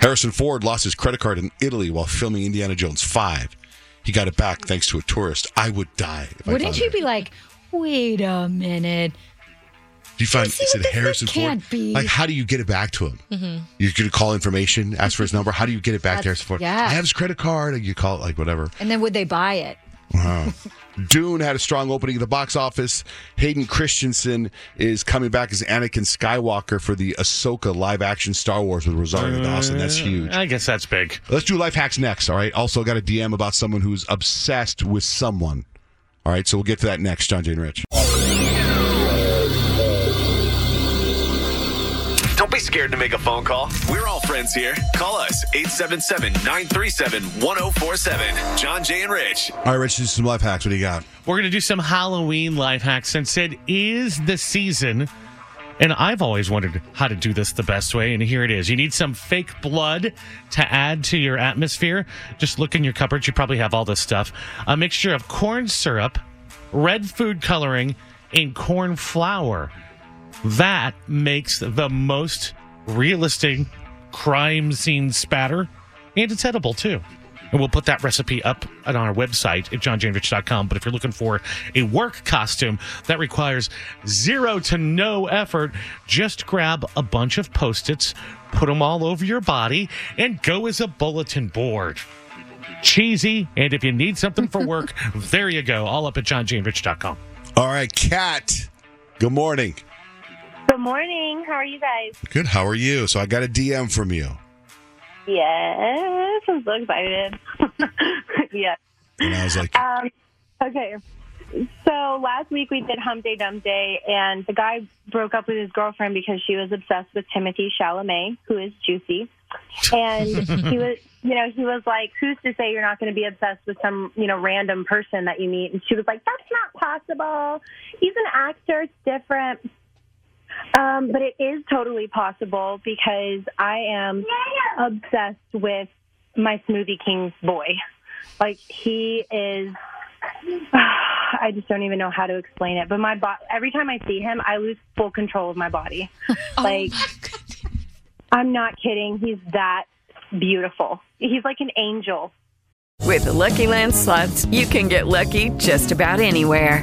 Harrison Ford lost his credit card in Italy while filming Indiana Jones 5. He got it back thanks to a tourist. I would die if I Wouldn't you be like, wait a minute? Do you find see is it Harrison Ford? can't be. Like, how do you get it back to him? Mm-hmm. You're going to call information, ask for his number. How do you get it back to Harrison Ford? yeah. I have his credit card. You call it like whatever. And then would they buy it? Wow. Dune had a strong opening at the box office. Hayden Christensen is coming back as Anakin Skywalker for the Ahsoka live action Star Wars with Rosario Dawson. That's huge. I guess that's big. Let's do life hacks next. All right. Also, got a DM about someone who's obsessed with someone. All right. So we'll get to that next. John Jay and Rich. Scared to make a phone call. We're all friends here. Call us 877 937 1047. John Jay and Rich. All right, Rich, do some life hacks. What do you got? We're going to do some Halloween life hacks since it is the season. And I've always wondered how to do this the best way. And here it is. You need some fake blood to add to your atmosphere. Just look in your cupboards. You probably have all this stuff. A mixture of corn syrup, red food coloring, and corn flour. That makes the most realistic crime scene spatter. And it's edible too. And we'll put that recipe up on our website at johnjayandrich.com. But if you're looking for a work costume that requires zero to no effort, just grab a bunch of post its, put them all over your body, and go as a bulletin board. Cheesy. And if you need something for work, there you go. All up at johnjayandrich.com. All right, Kat. Good morning. Good morning. How are you guys? Good. How are you? So I got a DM from you. Yes, I'm so excited. yeah. And I was like, Um, okay. So last week we did Hump Day Dump Day, and the guy broke up with his girlfriend because she was obsessed with Timothée Chalamet, who is juicy. And he was, you know, he was like, "Who's to say you're not going to be obsessed with some, you know, random person that you meet?" And she was like, "That's not possible. He's an actor. It's different." Um, but it is totally possible because I am obsessed with my Smoothie King boy. Like he is. I just don't even know how to explain it. But my bo- every time I see him, I lose full control of my body. like I'm not kidding. He's that beautiful. He's like an angel. With the Lucky Land slots, you can get lucky just about anywhere.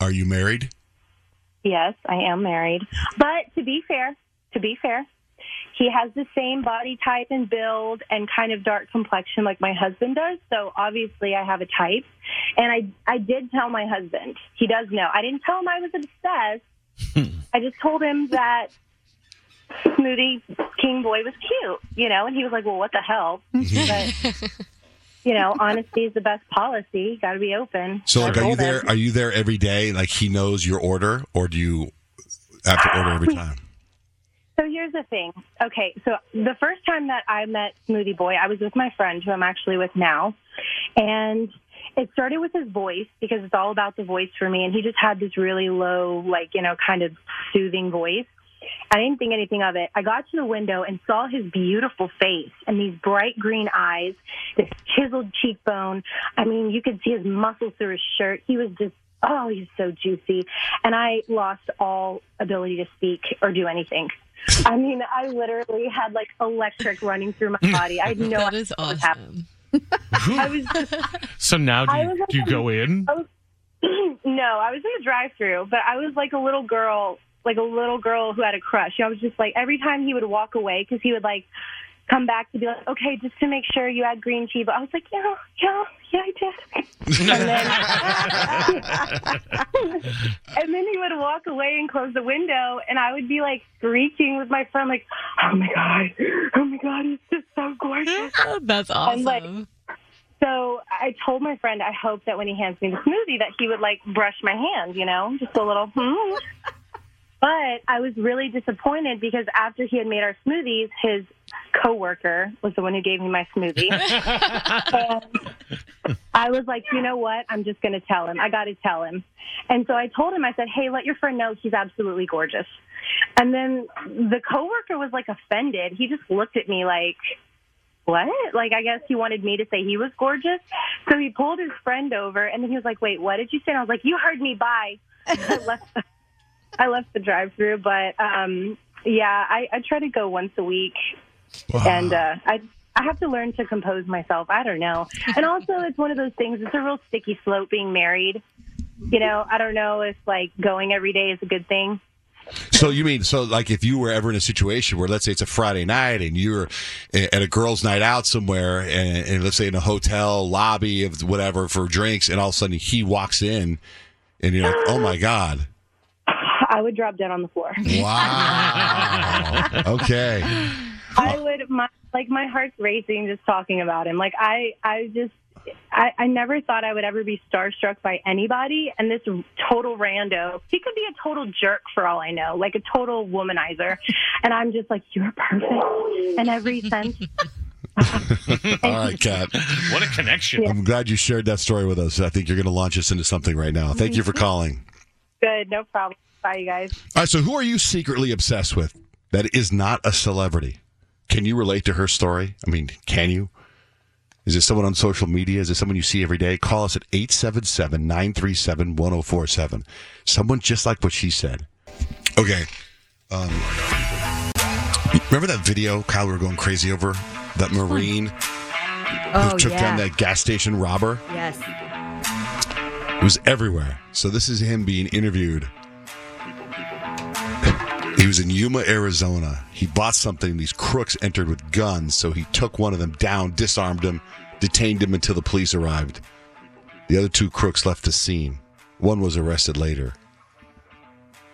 are you married? Yes, I am married. But to be fair, to be fair, he has the same body type and build and kind of dark complexion like my husband does. So obviously I have a type. And I I did tell my husband. He does know. I didn't tell him I was obsessed. Hmm. I just told him that Smoothie King Boy was cute, you know, and he was like, "Well, what the hell?" Mm-hmm. but you know, honesty is the best policy. Got to be open. So, like, are you him. there? Are you there every day? Like, he knows your order, or do you have to order every time? So here's the thing. Okay, so the first time that I met Smoothie Boy, I was with my friend who I'm actually with now. And it started with his voice because it's all about the voice for me. And he just had this really low, like, you know, kind of soothing voice. I didn't think anything of it. I got to the window and saw his beautiful face and these bright green eyes, this chiseled cheekbone. I mean, you could see his muscles through his shirt. He was just, oh, he's so juicy. And I lost all ability to speak or do anything. I mean, I literally had like electric running through my body. I had no That idea is what was happening. I was just, So now do you, was like do you go in? I was, no, I was in the drive-through, but I was like a little girl, like a little girl who had a crush. I was just like every time he would walk away because he would like come back to be like, okay, just to make sure you had green tea. But I was like, yeah, yeah, yeah, I did. and, then, and then he would walk away and close the window, and I would be like screeching with my friend, like, oh my god, oh my god, he's just so gorgeous. That's And, awesome. like, so I told my friend I hope that when he hands me the smoothie that he would like brush my hand, you know, just a little. Hmm. But I was really disappointed because after he had made our smoothies, his coworker was the one who gave me my smoothie. and I was like, you know what? I'm just going to tell him. I got to tell him. And so I told him, I said, hey, let your friend know he's absolutely gorgeous. And then the coworker was like offended. He just looked at me like, what? Like, I guess he wanted me to say he was gorgeous. So he pulled his friend over, and then he was like, wait, what did you say? And I was like, you heard me, bye. I left, I left the drive through, but um, yeah, I, I try to go once a week. And uh, I, I have to learn to compose myself. I don't know. And also, it's one of those things, it's a real sticky slope being married. You know, I don't know if like going every day is a good thing. So you mean so like if you were ever in a situation where let's say it's a Friday night and you're at a girls' night out somewhere and, and let's say in a hotel lobby of whatever for drinks and all of a sudden he walks in and you're like, oh my god, I would drop dead on the floor. wow, okay, I would my like my heart's racing just talking about him. Like I I just I, I never thought I would ever be starstruck by anybody and this total rando. He could be a total jerk for all I know, like a total womanizer. And I'm just like, You're perfect in every sense. all right, Kat. What a connection. I'm glad you shared that story with us. I think you're going to launch us into something right now. Thank you for mm-hmm. calling. Good, no problem. Bye you guys. All right, so who are you secretly obsessed with that is not a celebrity? Can you relate to her story? I mean, can you? Is it someone on social media? Is it someone you see every day? Call us at 877 937 1047. Someone just like what she said. Okay. Um, remember that video, Kyle, we were going crazy over? That Marine Oh, who took yeah. down that gas station robber? Yes. It was everywhere. So this is him being interviewed. He was in Yuma, Arizona. He bought something. These crooks entered with guns, so he took one of them down, disarmed him, detained him until the police arrived. The other two crooks left the scene. One was arrested later.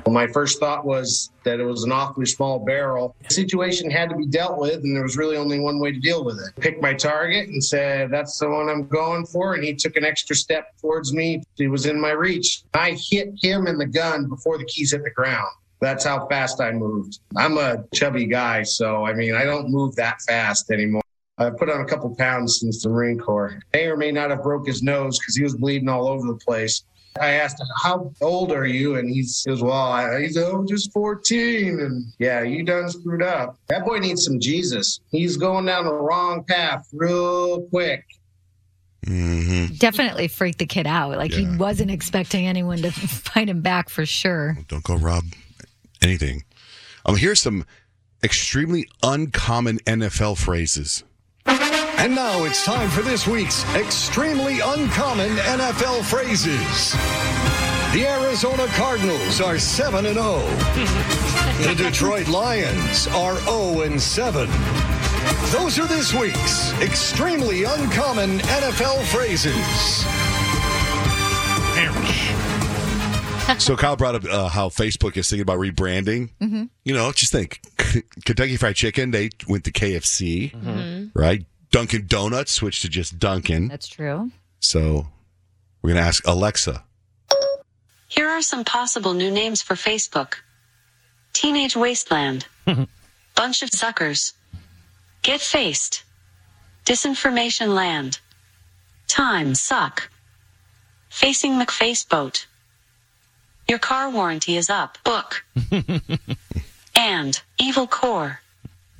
Well, my first thought was that it was an awfully small barrel. The situation had to be dealt with, and there was really only one way to deal with it. Picked my target and said, That's the one I'm going for. And he took an extra step towards me. He was in my reach. I hit him in the gun before the keys hit the ground. That's how fast I moved. I'm a chubby guy, so I mean, I don't move that fast anymore. I put on a couple pounds since the Marine Corps. May or may not have broke his nose because he was bleeding all over the place. I asked him, "How old are you?" And he says, "Well, I, he's oh, just 14." And yeah, you done screwed up. That boy needs some Jesus. He's going down the wrong path real quick. Mm-hmm. Definitely freaked the kid out. Like he wasn't expecting anyone to fight him back for sure. Don't go rob anything. Um, here's some extremely uncommon NFL phrases. And now it's time for this week's extremely uncommon NFL phrases. The Arizona Cardinals are 7 and 0. The Detroit Lions are 0 and 7. Those are this week's extremely uncommon NFL phrases. So Kyle brought up uh, how Facebook is thinking about rebranding. Mhm. You know, just think Kentucky Fried Chicken, they went to KFC, Mhm. right? Dunkin' Donuts switched to just Dunkin'. That's true. So we're going to ask Alexa. Here are some possible new names for Facebook Teenage Wasteland, Bunch of Suckers, Get Faced, Disinformation Land, Time Suck, Facing McFace Boat, Your Car Warranty is Up, Book, and Evil Core.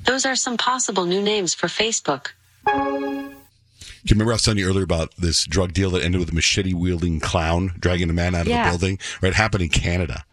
Those are some possible new names for Facebook. Do you remember I was telling you earlier about this drug deal that ended with a machete wielding clown dragging a man out of Yeah. a building? Right, it happened in Canada.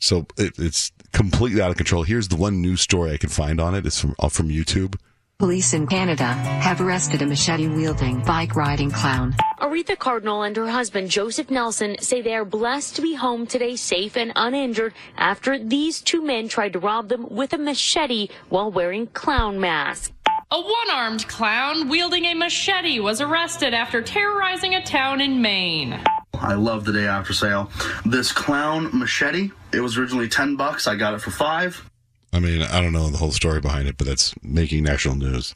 So it, it's completely out of control. Here's the one news story I can find on it. It's from uh, from YouTube. Police in Canada have arrested a machete wielding bike riding clown. Aretha Cardinal and her husband Joseph Nelson say they are blessed to be home today safe and uninjured after these two men tried to rob them with a machete while wearing clown masks. A one armed clown wielding a machete was arrested after terrorizing a town in Maine. I love the day after sale. This clown machete, it was originally 10 bucks. I got it for 5. I mean, I don't know the whole story behind it, but that's making national news.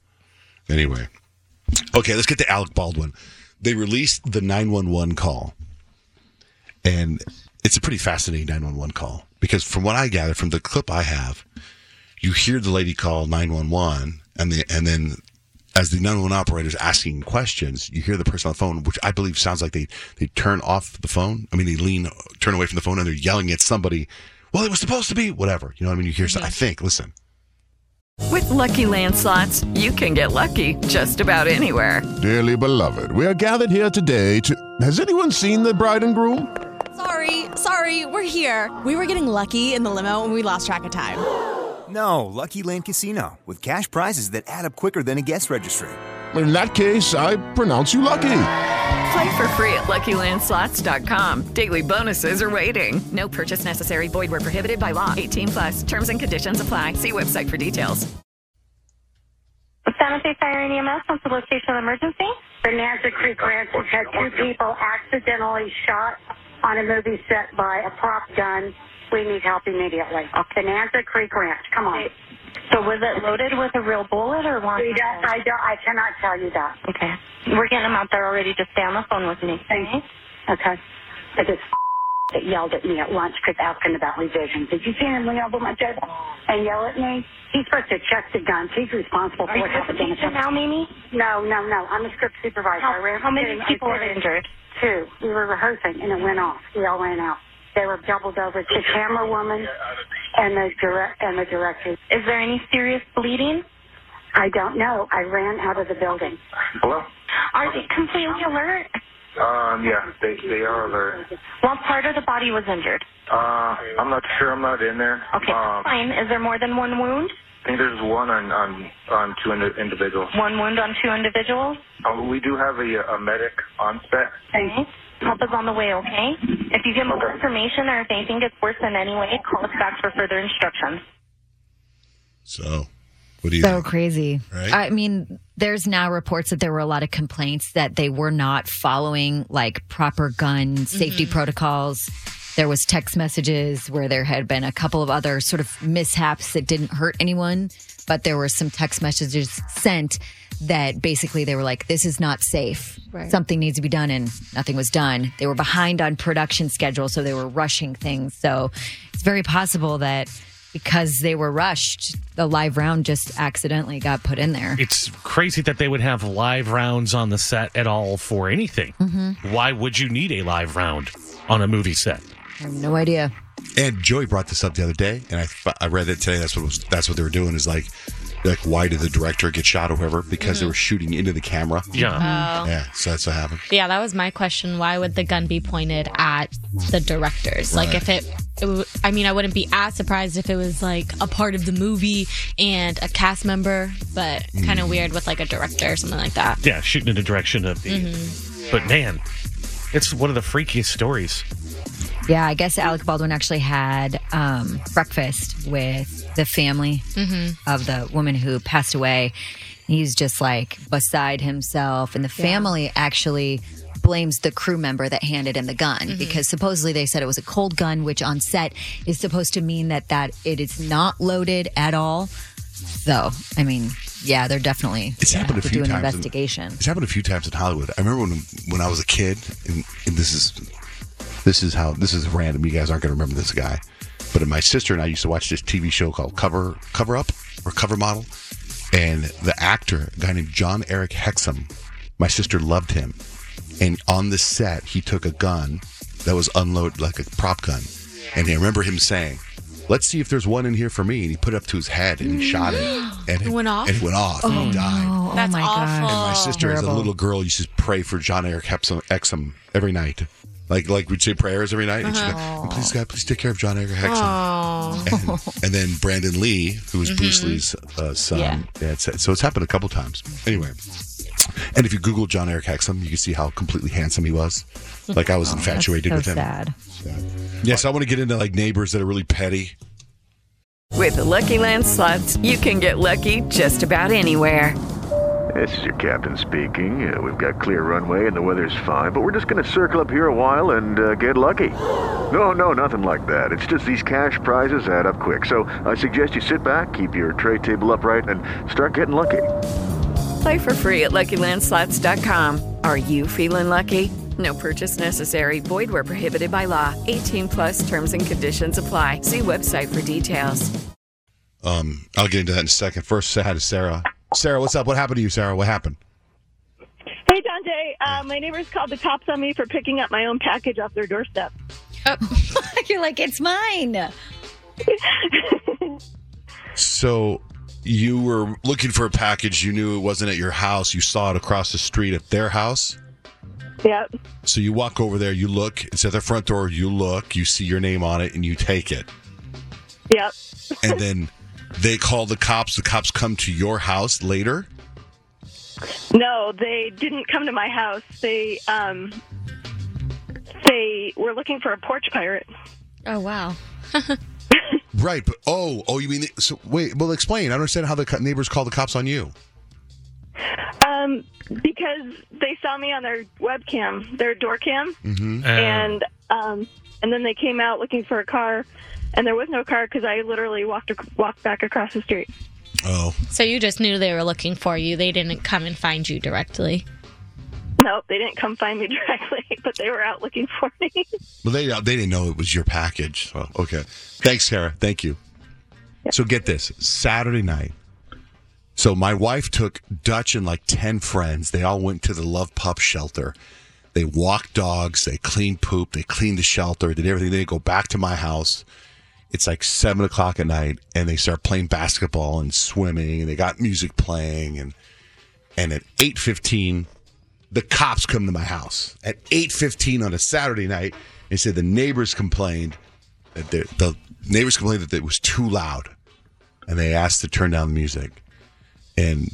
Anyway, okay, let's get to Alec Baldwin. They released the 911 call, and it's a pretty fascinating 911 call because, from what I gather from the clip I have, you hear the lady call 911, and the and then as the 911 operator is asking questions, you hear the person on the phone, which I believe sounds like they they turn off the phone. I mean, they lean, turn away from the phone, and they're yelling at somebody. Well, it was supposed to be whatever. You know what I mean? You hear. I mm-hmm. think. Listen. With Lucky Land slots, you can get lucky just about anywhere. Dearly beloved, we are gathered here today to. Has anyone seen the bride and groom? Sorry, sorry, we're here. We were getting lucky in the limo and we lost track of time. No, Lucky Land Casino, with cash prizes that add up quicker than a guest registry. In that case, I pronounce you lucky. Play for free at LuckyLandSlots.com. Daily bonuses are waiting. No purchase necessary. Void were prohibited by law. 18 plus. Terms and conditions apply. See website for details. Santa Fe Fire and EMS, what's the location of the emergency? Bonanza Creek Ranch has had two people accidentally shot on a movie set by a prop gun. We need help immediately. Bonanza Creek Ranch, come on. So was it loaded with a real bullet or one? We don't, I don't, I cannot tell you that. Okay. We're getting them out there already. Just stay on the phone with me. Thank you. Okay. I just that yelled at me at lunch because asking about revisions. Did you see him lean over my table and yell at me? He's supposed to check the guns. He's responsible for what happened teacher now, Mimi? No, no, no. I'm a script supervisor. How- how many people are injured? Two. We were rehearsing and it went off. We all ran out. They were doubled over. The camera woman and the direct and the director. Is there any serious bleeding? I don't know. I ran out of the building. Hello? Are they completely alert? Um, yeah, they, they are alert. What part of the body was injured? Uh, I'm not sure. I'm not in there. Okay, Um, fine. Is there more than one wound? I think there's one on, on, on two indi- individuals. One wound on two individuals? Oh, we do have a, a medic on spec. Okay. Help is on the way, okay? If you get more information or if anything gets worse in any way, call us back for further instructions. So, what do you so think? crazy. Right? I mean, there's now reports that there were a lot of complaints that they were not following like proper gun mm-hmm. safety protocols. There was text messages where there had been a couple of other sort of mishaps that didn't hurt anyone, but there were some text messages sent that basically they were like, "This is not safe. Right. Something needs to be done," and nothing was done. They were behind on production schedule, so they were rushing things. So it's very possible that because they were rushed, the live round just accidentally got put in there. It's crazy that they would have live rounds on the set at all for anything. Mhm. Why would you need a live round on a movie set? I have no idea. And Joey brought this up the other day, and I, I read it today. That's what was, that's what they were doing. Is like, like why did the director get shot or whoever? Because they were shooting into the camera. Yeah, Oh. yeah. So that's what happened. Yeah, that was my question. Why would the gun be pointed at the directors? Like, if it, it w- I mean, I wouldn't be as surprised if it was like a part of the movie and a cast member, but kind of weird with like a director or something like that. Yeah, shooting in the direction of the. Mhm. But man, it's one of the freakiest stories. Yeah, I guess Alec Baldwin actually had um, breakfast with the family Mhm. of the woman who passed away. He's just like beside himself, and the family actually blames the crew member that handed him the gun Mhm. because supposedly they said it was a cold gun, which on set is supposed to mean that that it is not loaded at all. So, I mean, yeah, they're definitely It's gonna happened a few do an times. in- investigation. it's happened a few times in Hollywood. I remember when when I was a kid, and, and this is this is how this is random. You guys aren't going to remember this guy, but my sister and I used to watch this TV show called Cover Cover Up or Cover Model, and the actor, a guy named John Eric Hexum, my sister loved him, and on the set he took a gun that was unloaded like a prop gun, and I remember him saying. Let's see if there's one in here for me. And he put it up to his head and he shot it. And It went off? And it went off. Oh, and he died. no. That's oh my awful. God. And my sister, as a little girl, used to pray for John Eric Hexum, Exum every night. Like like we'd say prayers every night. And she'd Uh-huh. go, please God, please take care of John Eric Hexum. Oh. And, and then Brandon Lee, who was Bruce Mhm. Lee's uh, son. Yeah. Yeah, it's, so it's happened a couple times. Anyway. And if you Google John Eric Hexum, you can see how completely handsome he was. Like I was Oh, infatuated that's with him. sad. Yes, I want to get into like neighbors that are really petty. With the Lucky Land slots, you can get lucky just about anywhere. This is your captain speaking. Uh, we've got clear runway and the weather's fine, but we're just going to circle up here a while and uh, get lucky. No, no, nothing like that. It's just these cash prizes add up quick. So I suggest you sit back, keep your tray table upright, and start getting lucky. Play for free at LuckyLandSlots.com. Are you feeling lucky? No purchase necessary. Void where prohibited by law. 18 plus terms and conditions apply. See website for details. Um, I'll get into that in a second. First, say hi to Sarah. Sarah, what's up? What happened to you, Sarah? What happened? Hey, Dante. Uh, my neighbors called the cops on me for picking up my own package off their doorstep. You're like, it's mine. So, you were looking for a package. You knew it wasn't at your house. You saw it across the street at their house. Yep. So you walk over there. You look. It's at their front door. You look. You see your name on it, and you take it. Yep. And then they call the cops. The cops come to your house later. No, they didn't come to my house. They um they were looking for a porch pirate. Oh wow. Right, but oh, oh, you mean so? Wait, well, explain. I don't understand how the co- neighbors call the cops on you. Um because they saw me on their webcam, their door cam, Mm-hmm. and um and then they came out looking for a car and there was no car because I literally walked ac- walked back across the street. Oh, So you just knew they were looking for you. They didn't come and find you directly. No, they didn't come find me directly, but they were out looking for me. well, they they didn't know it was your package. So, okay, thanks, Sarah. Thank you. So get this Saturday night. So my wife took Dutch and like ten friends. They all went to the Love Pup shelter. They walked dogs. They cleaned poop. They cleaned the shelter. Did everything. They go back to my house. It's like seven o'clock at night, and they start playing basketball and swimming. And they got music playing, and and at eight fifteen, the cops come to my house at eight fifteen on a Saturday night. They said the neighbors complained that the, the neighbors complained that it was too loud, and they asked to turn down the music. And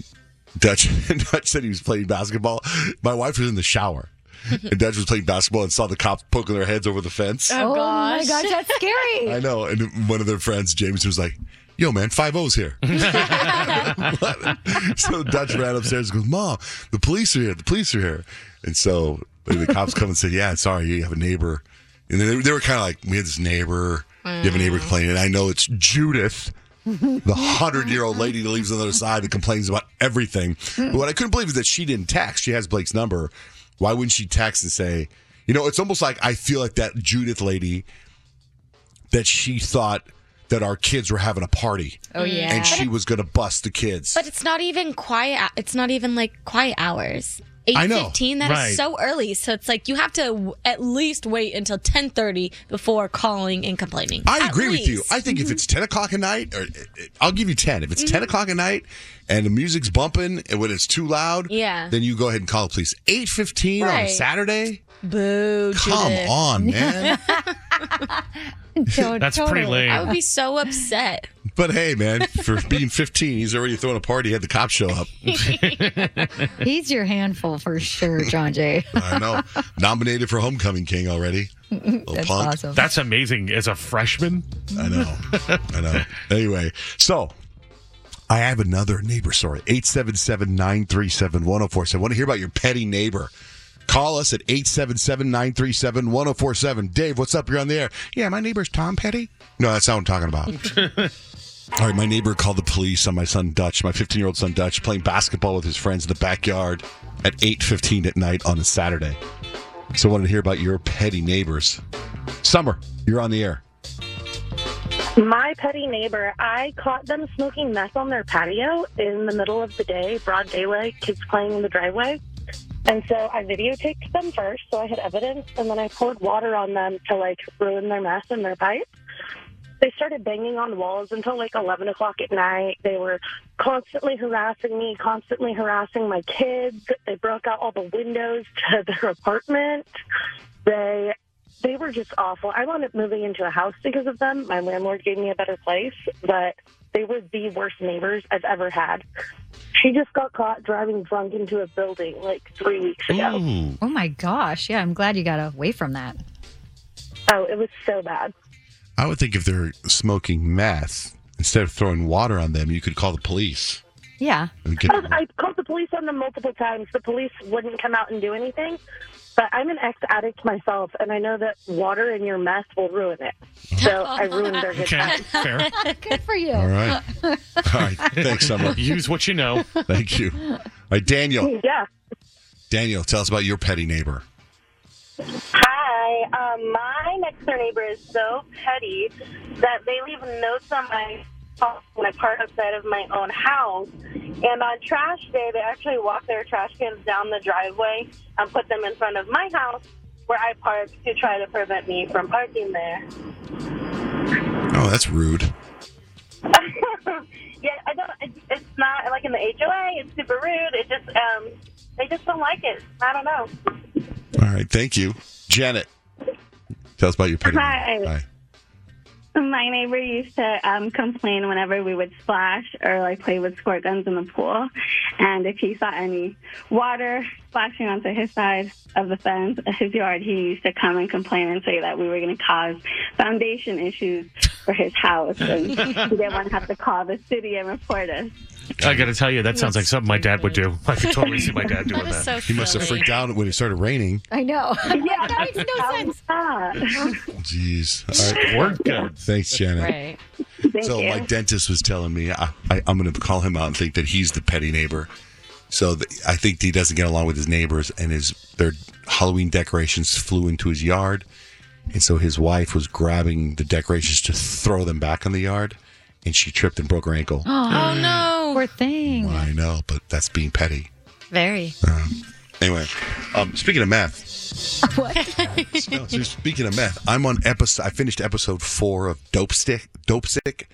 Dutch Dutch said he was playing basketball. My wife was in the shower. And Dutch was playing basketball and saw the cops poking their heads over the fence. Oh, oh my gosh, that's scary. I know. And one of their friends, James, was like, Yo, man, five O's here. so Dutch ran upstairs and goes, Mom, the police are here. The police are here. And so the cops come and say, Yeah, sorry, you have a neighbor. And they, they were kind of like, We had this neighbor. You have a neighbor complaining. And I know it's Judith, the hundred year old lady that lives on the other side that complains about everything. But what I couldn't believe is that she didn't text. She has Blake's number. Why wouldn't she text and say, you know, it's almost like I feel like that Judith lady that she thought that our kids were having a party. Oh, yeah. And she was going to bust the kids. But it's not even quiet. It's not even like quiet hours. I Eight know. fifteen. That is Right. so early. So it's like you have to w- at least wait until ten thirty before calling and complaining. I At agree with you. I think if it's 10 o'clock at night, or I'll give you 10. If it's 10 Mhm. o'clock at night and the music's bumping and when it's too loud, Yeah. then you go ahead and call the police. 8.15 on a Saturday? Boo. Come Judith. on, man. That's pretty lame. I would be so upset. But hey, man, for being 15, he's already throwing a party, had the cops show up. He's your handful for sure, John Jay. I know. Nominated for Homecoming King already. Little That's punk. awesome. That's amazing. As a freshman, I know. I know. Anyway, so I have another neighbor story. 877 937 1047. want to hear about your petty neighbor. Call us at 877 937 1047. Dave, what's up? You're on the air. Yeah, my neighbor's Tom Petty. No, that's not what I'm talking about. All right, my neighbor called the police on my son Dutch, my 15 year old son Dutch, playing basketball with his friends in the backyard at 8:15 at night on a Saturday. So I wanted to hear about your petty neighbors. Summer, you're on the air. My petty neighbor, I caught them smoking meth on their patio in the middle of the day, broad daylight, kids playing in the driveway. And so I videotaped them first, so I had evidence, and then I poured water on them to like ruin their mess and their pipe. They started banging on walls until like 11 o'clock at night. They were constantly harassing me, constantly harassing my kids. They broke out all the windows to their apartment. They they were just awful. I wound up moving into a house because of them. My landlord gave me a better place, but they were the worst neighbors I've ever had. She just got caught driving drunk into a building like three weeks ago. Oh my gosh. Yeah, I'm glad you got away from that. Oh, it was so bad. I would think if they're smoking meth, instead of throwing water on them, you could call the police. Yeah. I, I called the police on them multiple times. The police wouldn't come out and do anything. But I'm an ex addict myself, and I know that water in your mess will ruin it. So I ruined their good Okay, time. fair. Good for you. All right. All right. Thanks, Summer. Use what you know. Thank you. All right, Daniel. Yeah. Daniel, tell us about your petty neighbor. Hi. Um, my next door neighbor is so petty that they leave notes on my when I park outside of my own house. And on trash day, they actually walk their trash cans down the driveway and put them in front of my house where I park to try to prevent me from parking there. Oh, that's rude. yeah, I don't. It's, it's not like in the HOA. It's super rude. It just um, they just don't like it. I don't know. All right, thank you, Janet. Tell us about your petty. Hi. Hi. My neighbor used to um, complain whenever we would splash or like play with squirt guns in the pool, and if he saw any water splashing onto his side of the fence, of his yard, he used to come and complain and say that we were going to cause foundation issues for his house, and he didn't want to have to call the city and report us. I got to tell you, that sounds like something my dad would do. I could totally see my dad doing That is that. so He must have freaked out when it started raining. I know. yeah, that makes no sense. Jeez. All right. We're good. Thanks, Janet. Right. Thank so you. my dentist was telling me I, I, I'm going to call him out and think that he's the petty neighbor. So th I think he doesn't get along with his neighbors, and his their Halloween decorations flew into his yard, and so his wife was grabbing the decorations to throw them back in the yard, and she tripped and broke her ankle. Oh, no. Poor thing. I know, but that's being petty. Very. Anyway, um, speaking of meth. What? No, so speaking of meth, I'm on episode. I finished episode four of Dopesick. Dope Stick.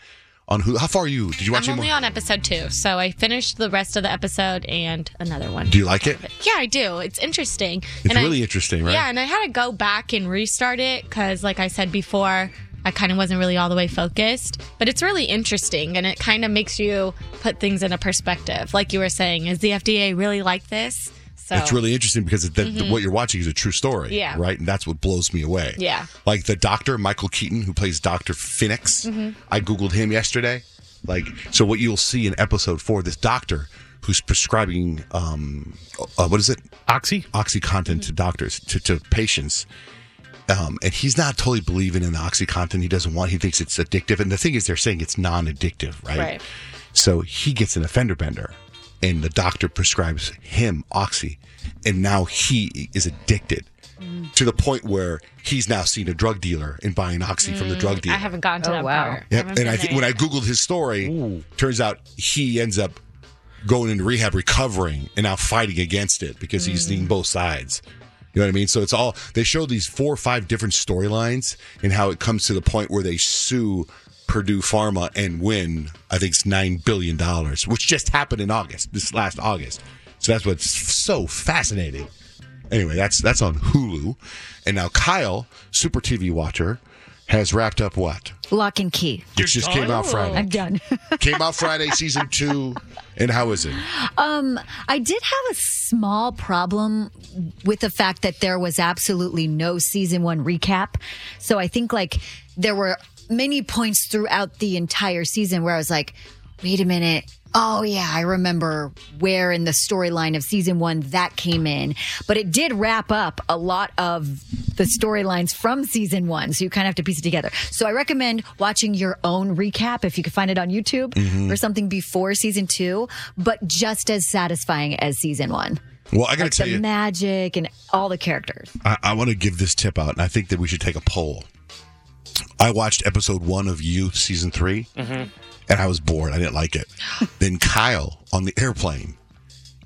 On who? How far are you? Did you watch I'm any only more? on episode two, so I finished the rest of the episode and another one. Do you like it? Yeah, I do. It's interesting. It's And I- really interesting, right? Yeah, and I had to go back and restart it because, like I said before, I kind of wasn't really all the way focused. But it's really interesting, and it kind of makes you put things in a perspective. Like you were saying, is the FDA really like this? So It's really interesting because it, that, Mhm. what you're watching is a true story. Yeah. Right? And that's what blows me away. Yeah. Like the doctor, Michael Keaton, who plays Dr. Finnix. Mhm. I Googled him yesterday. Like, so what you'll see in episode four, this doctor who's prescribing, um, uh, what is it? Oxy? Oxycontin to doctors, to, to patients. Um, and he's not totally believing in the Oxycontin. He doesn't want, he thinks it's addictive. And the thing is, they're saying it's non addictive, right? Right. So he gets an offender bender, and the doctor prescribes him Oxy, and now he is addicted to the point where he's now seen a drug dealer and buying Oxy from the drug Mm, dealer. I haven't gotten to that part. Yep. Haven't And I been think when I googled his story, turns out he ends up going into rehab, recovering, and now fighting against it because he's Mm. seen both sides. You know what I mean? So it's all they show these four or five different storylines and how it comes to the point where they sue Purdue Pharma and win. I think it's nine billion dollars, which just happened in August, this last August. So that's what's so fascinating. Anyway, that's that's on Hulu, and now Kyle, Super TV watcher, has wrapped up what? Locke and key. Which just came out Friday. I'm done. Came out Friday, season two. And how is it? Um, I did have a small problem with the fact that there was absolutely no season one recap. So I think like there were many points throughout the entire season where I was like, wait a minute. Oh yeah, I remember where in the storyline of season one that came in. But it did wrap up a lot of the storylines from season one. So you kind of have to piece it together. So I recommend watching your own recap if you can find it on YouTube Mhm. or something before season two, but just as satisfying as season one. Well, I got to Like tell the you, magic and all the characters. I, I want to give this tip out, and I think that we should take a poll. I watched episode one of You season 3 Mm-hmm. And I was bored. I didn't like it. then Kyle on the airplane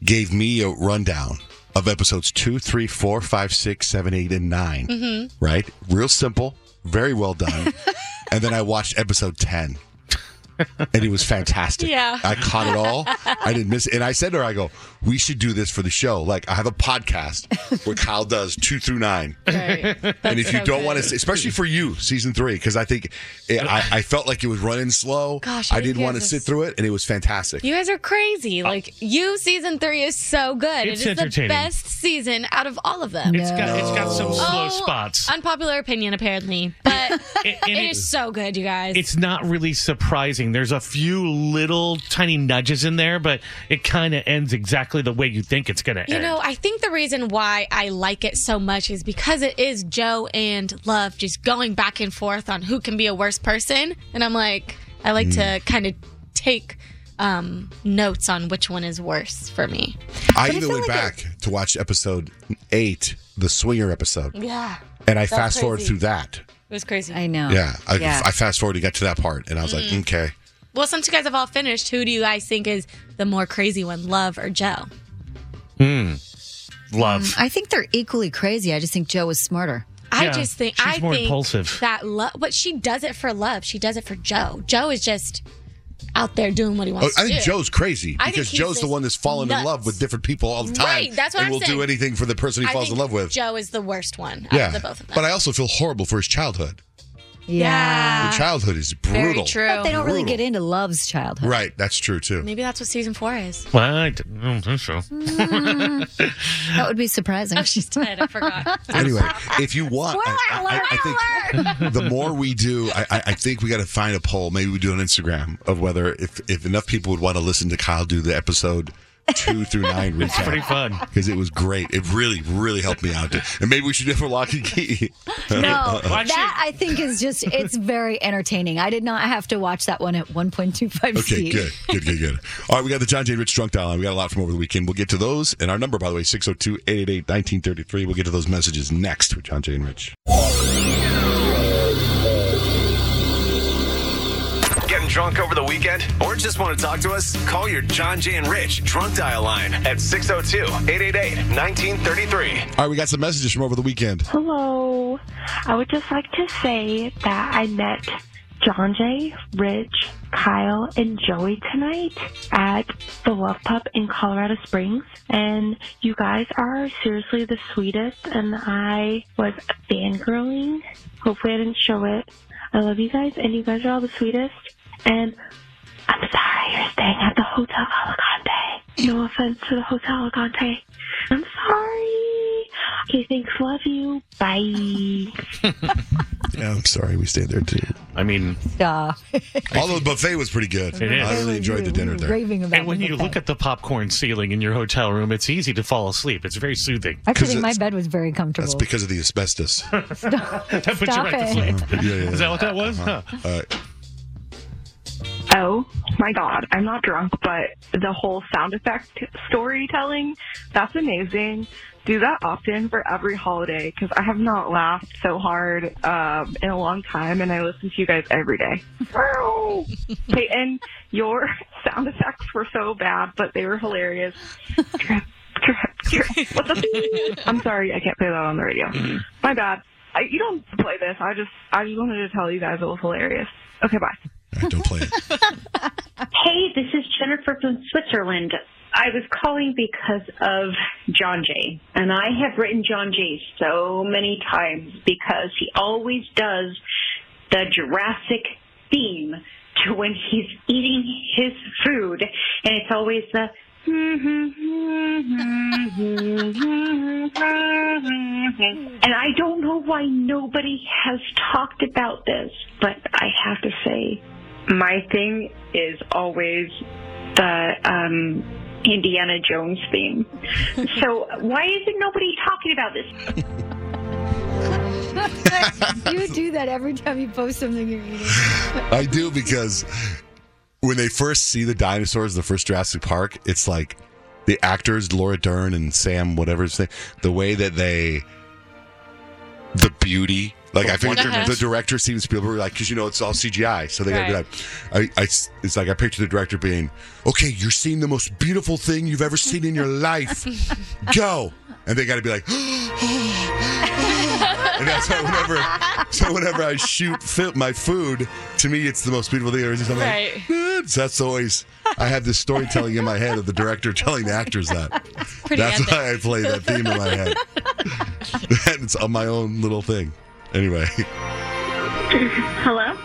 gave me a rundown of episodes two, three, four, five, six, seven, eight, and 9 Mhm. Right? Real simple, very well done. and then I watched episode 10. And it was fantastic. Yeah. I caught it all. I didn't miss it. And I said to her, I go, we should do this for the show. Like, I have a podcast where Kyle does two through nine. Right. and if you don't want good. to, especially for you, season three, because I think it, I, I felt like it was running slow. Gosh, I I didn't want to sit through it, and it was fantastic. You guys are crazy. Uh, like you, season three is so good. It's it is entertaining. the best season out of all of them. It's got it's got some slow Oh, spots. Unpopular opinion, apparently, but it it- is so good, you guys. It's not really surprising. There's a few little tiny nudges in there, but it kind of ends exactly the way you think it's going to You know, I think the reason why I like it so much is because it is Joe and Love just going back and forth on who can be a worse person. And I'm like, I like to kind of take um, notes on which one is worse for me. I But even feel went like back to watch episode eight, the swinger episode, Yeah. and I fast forward through that. It was crazy. I know. Yeah, I, I fast forward to get to that part, and I was like, Mm. okay. Well, since you guys have all finished, who do you guys think is the more crazy one, Love or Joe? Hmm. Love. I think they're equally crazy. I just think Joe is smarter. I just think she's I more think impulsive. that love, but she does it for love. She does it for Joe. Joe is just out there doing what he Oh, wants I think do. Joe's crazy I think because Joe's the one that's fallen in love with different people all the time. Right, that's what and I'm will do anything for the person he I falls in love with. Joe is the worst one out yeah, of the both of them. but I also feel horrible for his childhood. Yeah. Your childhood is brutal. Very true. But they don't really Brutal. get into Love's childhood. Right, that's true too. Maybe that's what season four is. Well, I don't think so. Mm. That would be surprising. Oh, she's dead. I forgot. Anyway, if you want, I, I- I think the more we do, I, I I think we got to find a poll. Maybe we do on Instagram of whether if if enough people would want to listen to Kyle do the episode two through nine recap. It's pretty fun because it was great. It really, really helped me out. And maybe we should do it for Locke and Key. No, that I think is just, it's very entertaining. I did not have to watch that one at 1.25 Okay, speed. good, good, good, good. All right, we got the John Jay Rich Drunk Dial. We got a lot from over the weekend. We'll get to those. And our number, by the way, 602 888 1933. We'll get to those messages next with John Jay and Rich. Drunk over the weekend or just want to talk to us? Call your John Jay and Rich drunk dial line at 602 888 1933. All right, we got some messages from over the weekend. Hello. I would just like to say that I met John Jay, Rich, Kyle, and Joey tonight at the Love Pub in Colorado Springs. And you guys are seriously the sweetest. And I was fangirling. Hopefully, I didn't show it. I love you guys, and you guys are all the sweetest. And I'm sorry you're staying at the Hotel Alicante. No offense to the Hotel Alicante. I'm sorry. Okay, thanks. Love you. Bye. Yeah, I'm sorry. We stayed there too. I mean, Stop. Although the buffet was pretty good. It is. I really enjoyed the dinner there. Raving about and when the you buffet. look at the popcorn ceiling in your hotel room, it's easy to fall asleep. It's very soothing. Actually, my bed was very comfortable. That's because of the asbestos. that puts you Stop right it. to sleep. Yeah, yeah, Is that what that was? Uh-huh. Huh. All right. Oh my god, I'm not drunk, but the whole sound effect storytelling, that's amazing. Do that often for every holiday because I have not laughed so hard um, in a long time and I listen to you guys every day. Peyton, your sound effects were so bad, but they were hilarious. What the? I'm sorry, I can't play that on the radio. My bad. I, you don't play this. I just, I just wanted to tell you guys it was hilarious. Okay, bye. Don't play it. Hey, this is Jennifer from Switzerland. I was calling because of John Jay, and I have written John Jay so many times because he always does the Jurassic theme to when he's eating his food, and it's always the. And I don't know why nobody has talked about this, but I have to say, my thing is always the um, Indiana Jones theme. so why isn't nobody talking about this? you do that every time you post something you're eating. I do because when they first see the dinosaurs, the first Jurassic Park, it's like the actors, Laura Dern and Sam, whatever his the way that they, the beauty. Like I figured Uh-huh. the director Steven Spielberg, like because you know it's all CGI, so they gotta be Right. like, I, I, it's like I picture the director being, okay, you're seeing the most beautiful thing you've ever seen in your life, go, and they got to be like, and that's why whenever, so whenever I shoot fi- my food, to me it's the most beautiful thing I've ever seen. I'm like, Right. "Eh," so that's always I have this storytelling in my head of the director telling the actors that. Pretty that's epic. why I play that theme in my head. and it's on my own little thing. Anyway, Hello?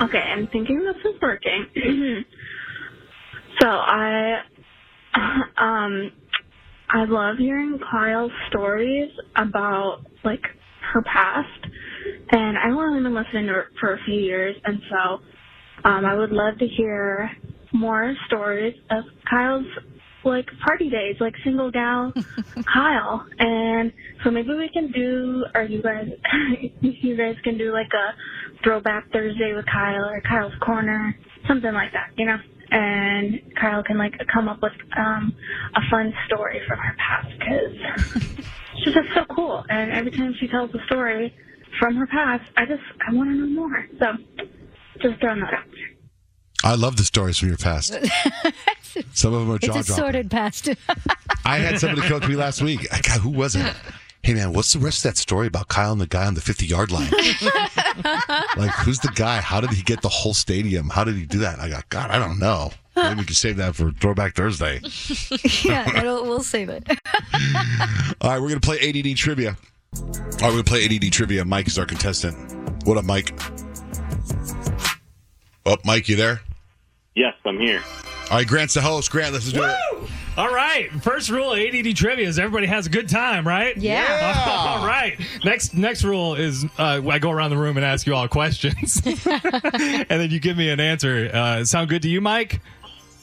Okay, I'm thinking this is working. so I um I love hearing Kyle's stories about like her past and I've only been listening to her for a few years and so um I would love to hear more stories of Kyle's like party days, like single gal Kyle. And so maybe we can do or you guys you guys can do like a throwback Thursday with Kyle or Kyle's corner, something like that, you know? And Kyle can like come up with um a fun story from her past because she's just so cool. And every time she tells a story from her past, I just I want to know more. So just throwing that out. I love the stories from your past. Some of them are It's jaw a dropping. sordid past. I had somebody come up to me last week. God, who was it? Hey man, what's the rest of that story about Kyle and the guy on the 50 yard line? like, who's the guy? How did he get the whole stadium? How did he do that? I got, God, I don't know. Maybe we can save that for Throwback Thursday. yeah, it'll, we'll save it. All right, we're going to play ADD trivia. All right, we're going to play ADD trivia. Mike is our contestant. What up, Mike? Oh, Mike, you there? Yes, I'm here. All right, Grant's the host. Grant, let's do it. All right. First rule of ADD trivia is everybody has a good time, right? Yeah. Yeah. All right. Next next rule is uh, I go around the room and ask you all questions, and then you give me an answer. Uh, sound good to you, Mike?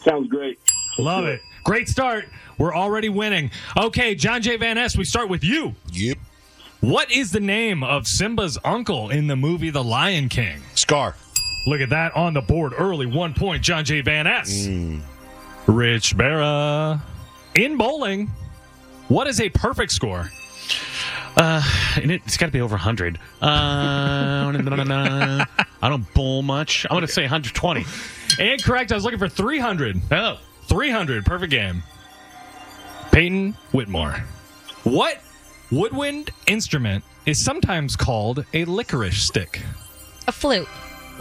Sounds great. Love it. Great start. We're already winning. Okay, John Jay Van Es, we start with you. Yep. What is the name of Simba's uncle in the movie The Lion King? Scar. Look at that on the board early. One point, John Jay Van Es. Rich Berra. In bowling, what is a perfect score? Uh, and it, it's got to be over 100. Uh, I don't bowl much. I'm going to say 120. Incorrect. I was looking for 300. Oh. 300. Perfect game. Peyton Whitmore. What woodwind instrument is sometimes called a licorice stick? A flute.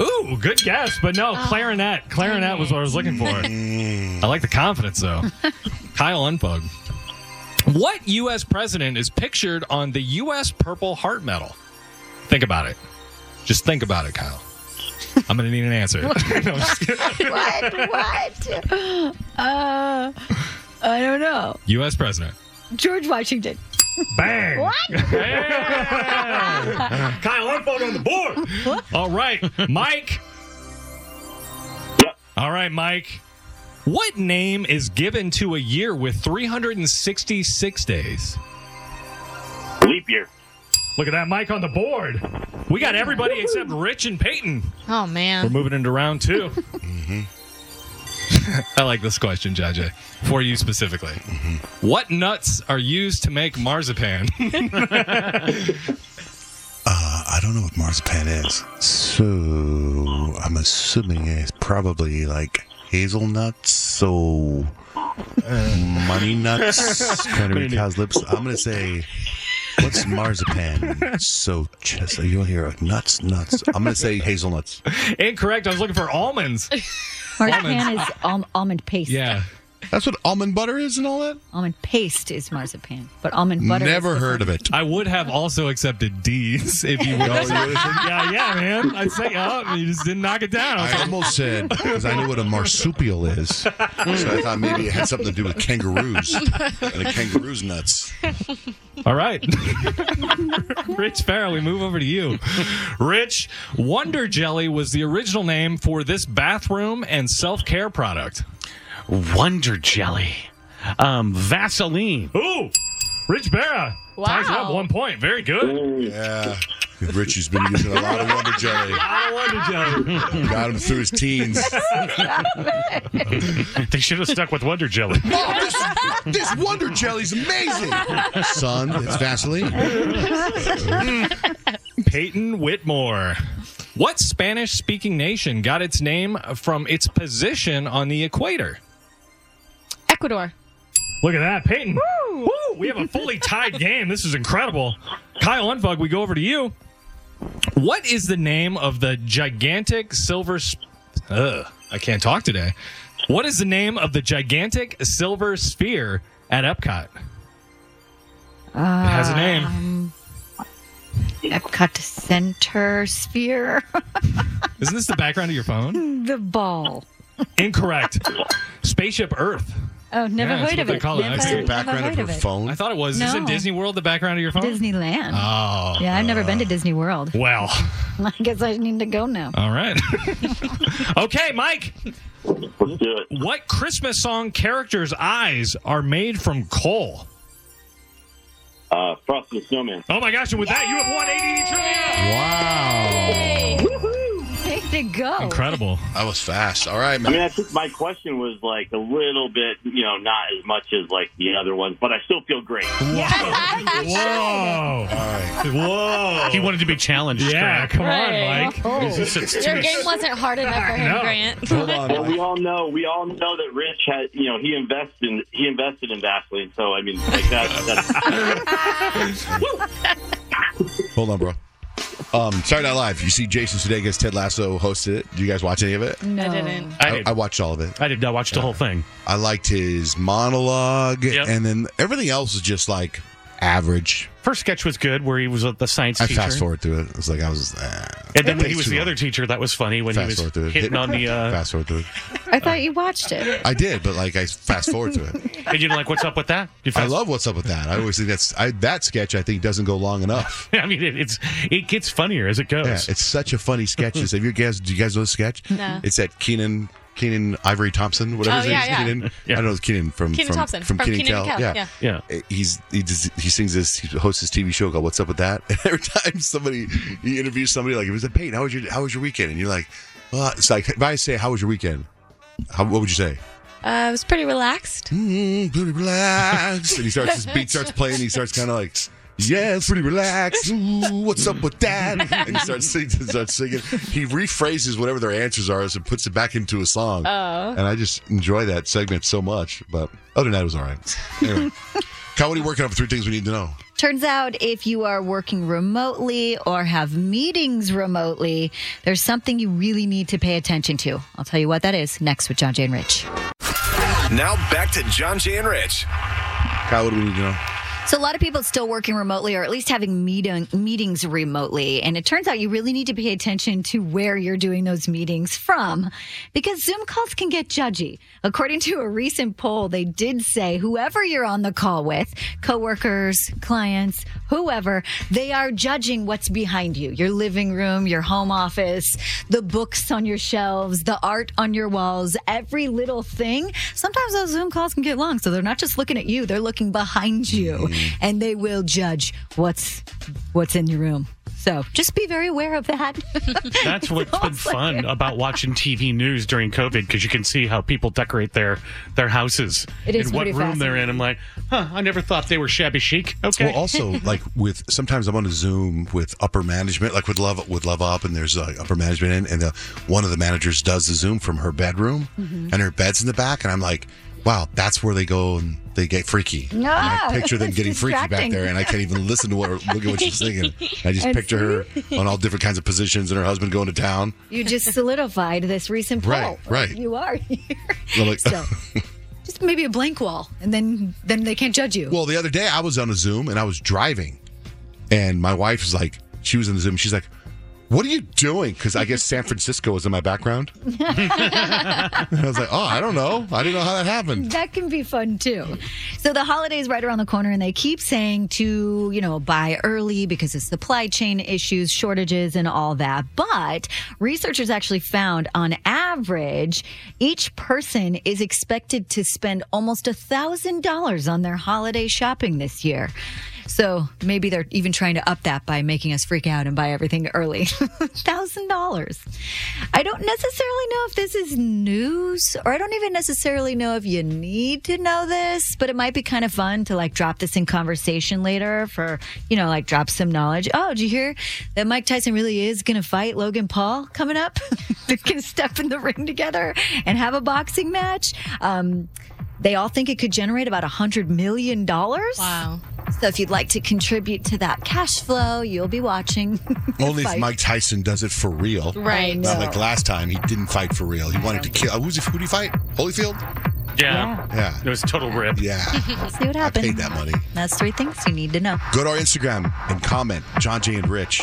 Ooh, good guess, but no, ah. clarinet. Clarinet was what I was looking for. I like the confidence, though. Kyle Unfug. What U.S. president is pictured on the U.S. Purple Heart Medal? Think about it. Just think about it, Kyle. I'm going to need an answer. No, I'm just what? What? Uh, I don't know. U.S. president. George Washington. Bang. What? Kyle Unfug on the board. All right, Mike. Yep. All right, Mike. What name is given to a year with 366 days? Leap year. Look at that, Mike on the board. We got everybody except Rich and Peyton. Oh man. We're moving into round 2 I like this question, Jaja, for you specifically. What nuts are used to make marzipan? Uh, I don't know what marzipan is. So I'm assuming it's probably like hazelnuts. So money nuts, cranberry cow's lips. I'm gonna say, what's marzipan? So just you'll hear nuts, nuts. I'm gonna say hazelnuts. Incorrect. I was looking for almonds. Marzipan is al- almond paste. Yeah. That's what almond butter is and all that. Almond paste is marzipan, but almond butter. Never is heard of it. I would have also accepted D's if you would. Oh, you said- yeah, yeah, man. I'd say, oh, you just didn't knock it down. I was I almost said because I knew what a marsupial is, so I thought maybe it had something to do with kangaroos and a kangaroo's nuts. All right. Rich Farrell, we move over to you. Rich, Wonder Jelly was the original name for this bathroom and self care product. Wonder Jelly. Um, Vaseline. Ooh, Rich Berra. Ties it up Wow. one point. Very good. Yeah, Richie's been using a lot of Wonder Jelly. I Wonder Jelly. Got him through his teens. They should have stuck with Wonder Jelly. Mom, this, this Wonder Jelly's amazing. Son, it's Vaseline. Peyton Whitmore. What Spanish speaking nation got its name from its position on the equator? Ecuador. Look at that, Peyton. Woo! We have a fully tied game. This is incredible. Kyle Unfug, we go over to you. What is the name of the gigantic silver? Sp- Ugh, I can't talk today. What is the name of the gigantic silver sphere at Epcot? It has a name. Um, Epcot Center Sphere. Isn't this the background of your phone? the ball. Incorrect. Spaceship Earth. Oh, never Yeah, heard of it. call it. Never, the background heard of her it. phone. I thought it was. Isn't Disney World the background of your phone? Disneyland. Oh. yeah, I've never been to Disney World. Well, I guess I need to go now. all right. okay, Mike. Let's do it. What Christmas song character's eyes are made from coal? Uh, Frosty the Snowman. Oh my gosh, and with that, you have won ADD trivia. Wow. Hey, did it go? Incredible. That was fast. All right, I mean, I think my question was like a little bit, you know, not as much as like the other ones, but I still feel great. Whoa. Whoa. Whoa. He wanted to be challenged. Yeah, Grant. come Right. on, Mike. Oh. It's just- it's Your game wasn't hard enough for him, No. Grant. Hold on. Well, we all know, we all know that Rich had, you know, he invested in, he invested in Vaseline. So I mean, like that. That's, Hold on, bro. Um, Saturday Night Live. You see Jason Sudeikis, Ted Lasso hosted it. Do you guys watch any of it? No. I didn't. I I, did. I watched all of it. I did. I watched the whole thing. I liked his monologue, Yep. and then everything else was just like average. First sketch was good, where he was the science I teacher. fast forward through it. It was like I was. Uh, And then when he was the long. other teacher, that was funny when fast he forward through was it. hitting on the. Uh, fast forward through it. I thought you watched it. I did, but like I fast forward to it. and you know, like, what's up with that? You I love what's up with that. I always think that's I, that sketch. I think doesn't go long enough. I mean, it, it's it gets funnier as it goes. Yeah, it's such a funny sketch. Have you guys? Do you guys know the sketch? No. It's at Keenan. Keenan Ivory Thompson, whatever Oh, his name yeah, is. yeah. Keenan. Yeah. I don't know it's Keenan from Kenan from, Thompson, from, from Keenan Kenan Kel. Kel, Yeah. yeah. He's he does, he sings this. He hosts his TV show called "What's Up with That." And every time somebody he interviews somebody like, "It was a Peyton. How was your How was your weekend?" And you're like, "Well, it's like if I say, how was your weekend? How, what would you say?" Uh, I was pretty relaxed. Mm, pretty relaxed. And he starts his beat starts playing. He starts kind of like, yeah, it's pretty relaxed. Ooh, what's up with that? And he starts singing. Starts singing. He rephrases whatever their answers are and puts it back into a song. Oh. And I just enjoy that segment so much. But other than that, it was all right. Anyway, Kyle, what are you working on for three things we need to know? Turns out if you are working remotely or have meetings remotely, there's something you really need to pay attention to. I'll tell you what that is next with John Jay and Rich. Now back to John Jay and Rich. Kyle, what do we need to know? So a lot of people still working remotely or at least having meeting, meetings remotely. And it turns out you really need to pay attention to where you're doing those meetings from because Zoom calls can get judgy. According to a recent poll, they did say whoever you're on the call with, coworkers, clients, whoever, they are judging what's behind you. Your living room, your home office, the books on your shelves, the art on your walls, every little thing. Sometimes those Zoom calls can get long. So they're not just looking at you, they're looking behind you and they will judge what's what's in your room. So just be very aware of that. That's what's been fun about watching TV news during COVID because you can see how people decorate their their houses It is and what room they're in. I'm like, huh, I never thought they were shabby chic. Okay. Well, also like with sometimes I'm on a Zoom with upper management, like with Love with Love Up, and there's uh, upper management in, and the, one of the managers does the Zoom from her bedroom, Mhm. and her bed's in the back, and I'm like, wow, that's where they go and they get freaky. No, I picture them getting freaky back there, and I can't even listen to what look at what she's singing. I just And picture her on all different kinds of positions, and her husband going to town. you just solidified this recent poll. Right, right. You are here. Like- So just maybe a blank wall, and then then they can't judge you. Well, the other day I was on a Zoom and I was driving, and my wife was like, she was in the Zoom. She's like, "What are you doing?" Because I guess San Francisco was in my background. I was like, "Oh, I don't know. I didn't know how that happened." That can be fun too. So the holidays right around the corner, and they keep saying to you know buy early because of supply chain issues, shortages, and all that. But researchers actually found, on average, each person is expected to spend almost a thousand dollars on their holiday shopping this year. So maybe they're even trying to up that by making us freak out and buy everything early. Thousand dollars. I don't necessarily know if this is news, or I don't even necessarily know if you need to know this, but it might be kind of fun to like drop this in conversation later for, you know, like drop some knowledge. Oh, did you hear that Mike Tyson really is going to fight Logan Paul coming up? Going to step in the ring together and have a boxing match. Um, they all think it could generate about a hundred million dollars. Wow. So if you'd like to contribute to that cash flow, you'll be watching. Only if Mike Tyson does it for real. Right. Not like last time. He didn't fight for real. He wanted to kill. Uh, who's who did he fight? Holyfield. yeah. Yeah. It was total rip. Yeah. See what happened. I happens. paid that money. That's three things you need to know. Go to our Instagram and comment. John Jay and Rich.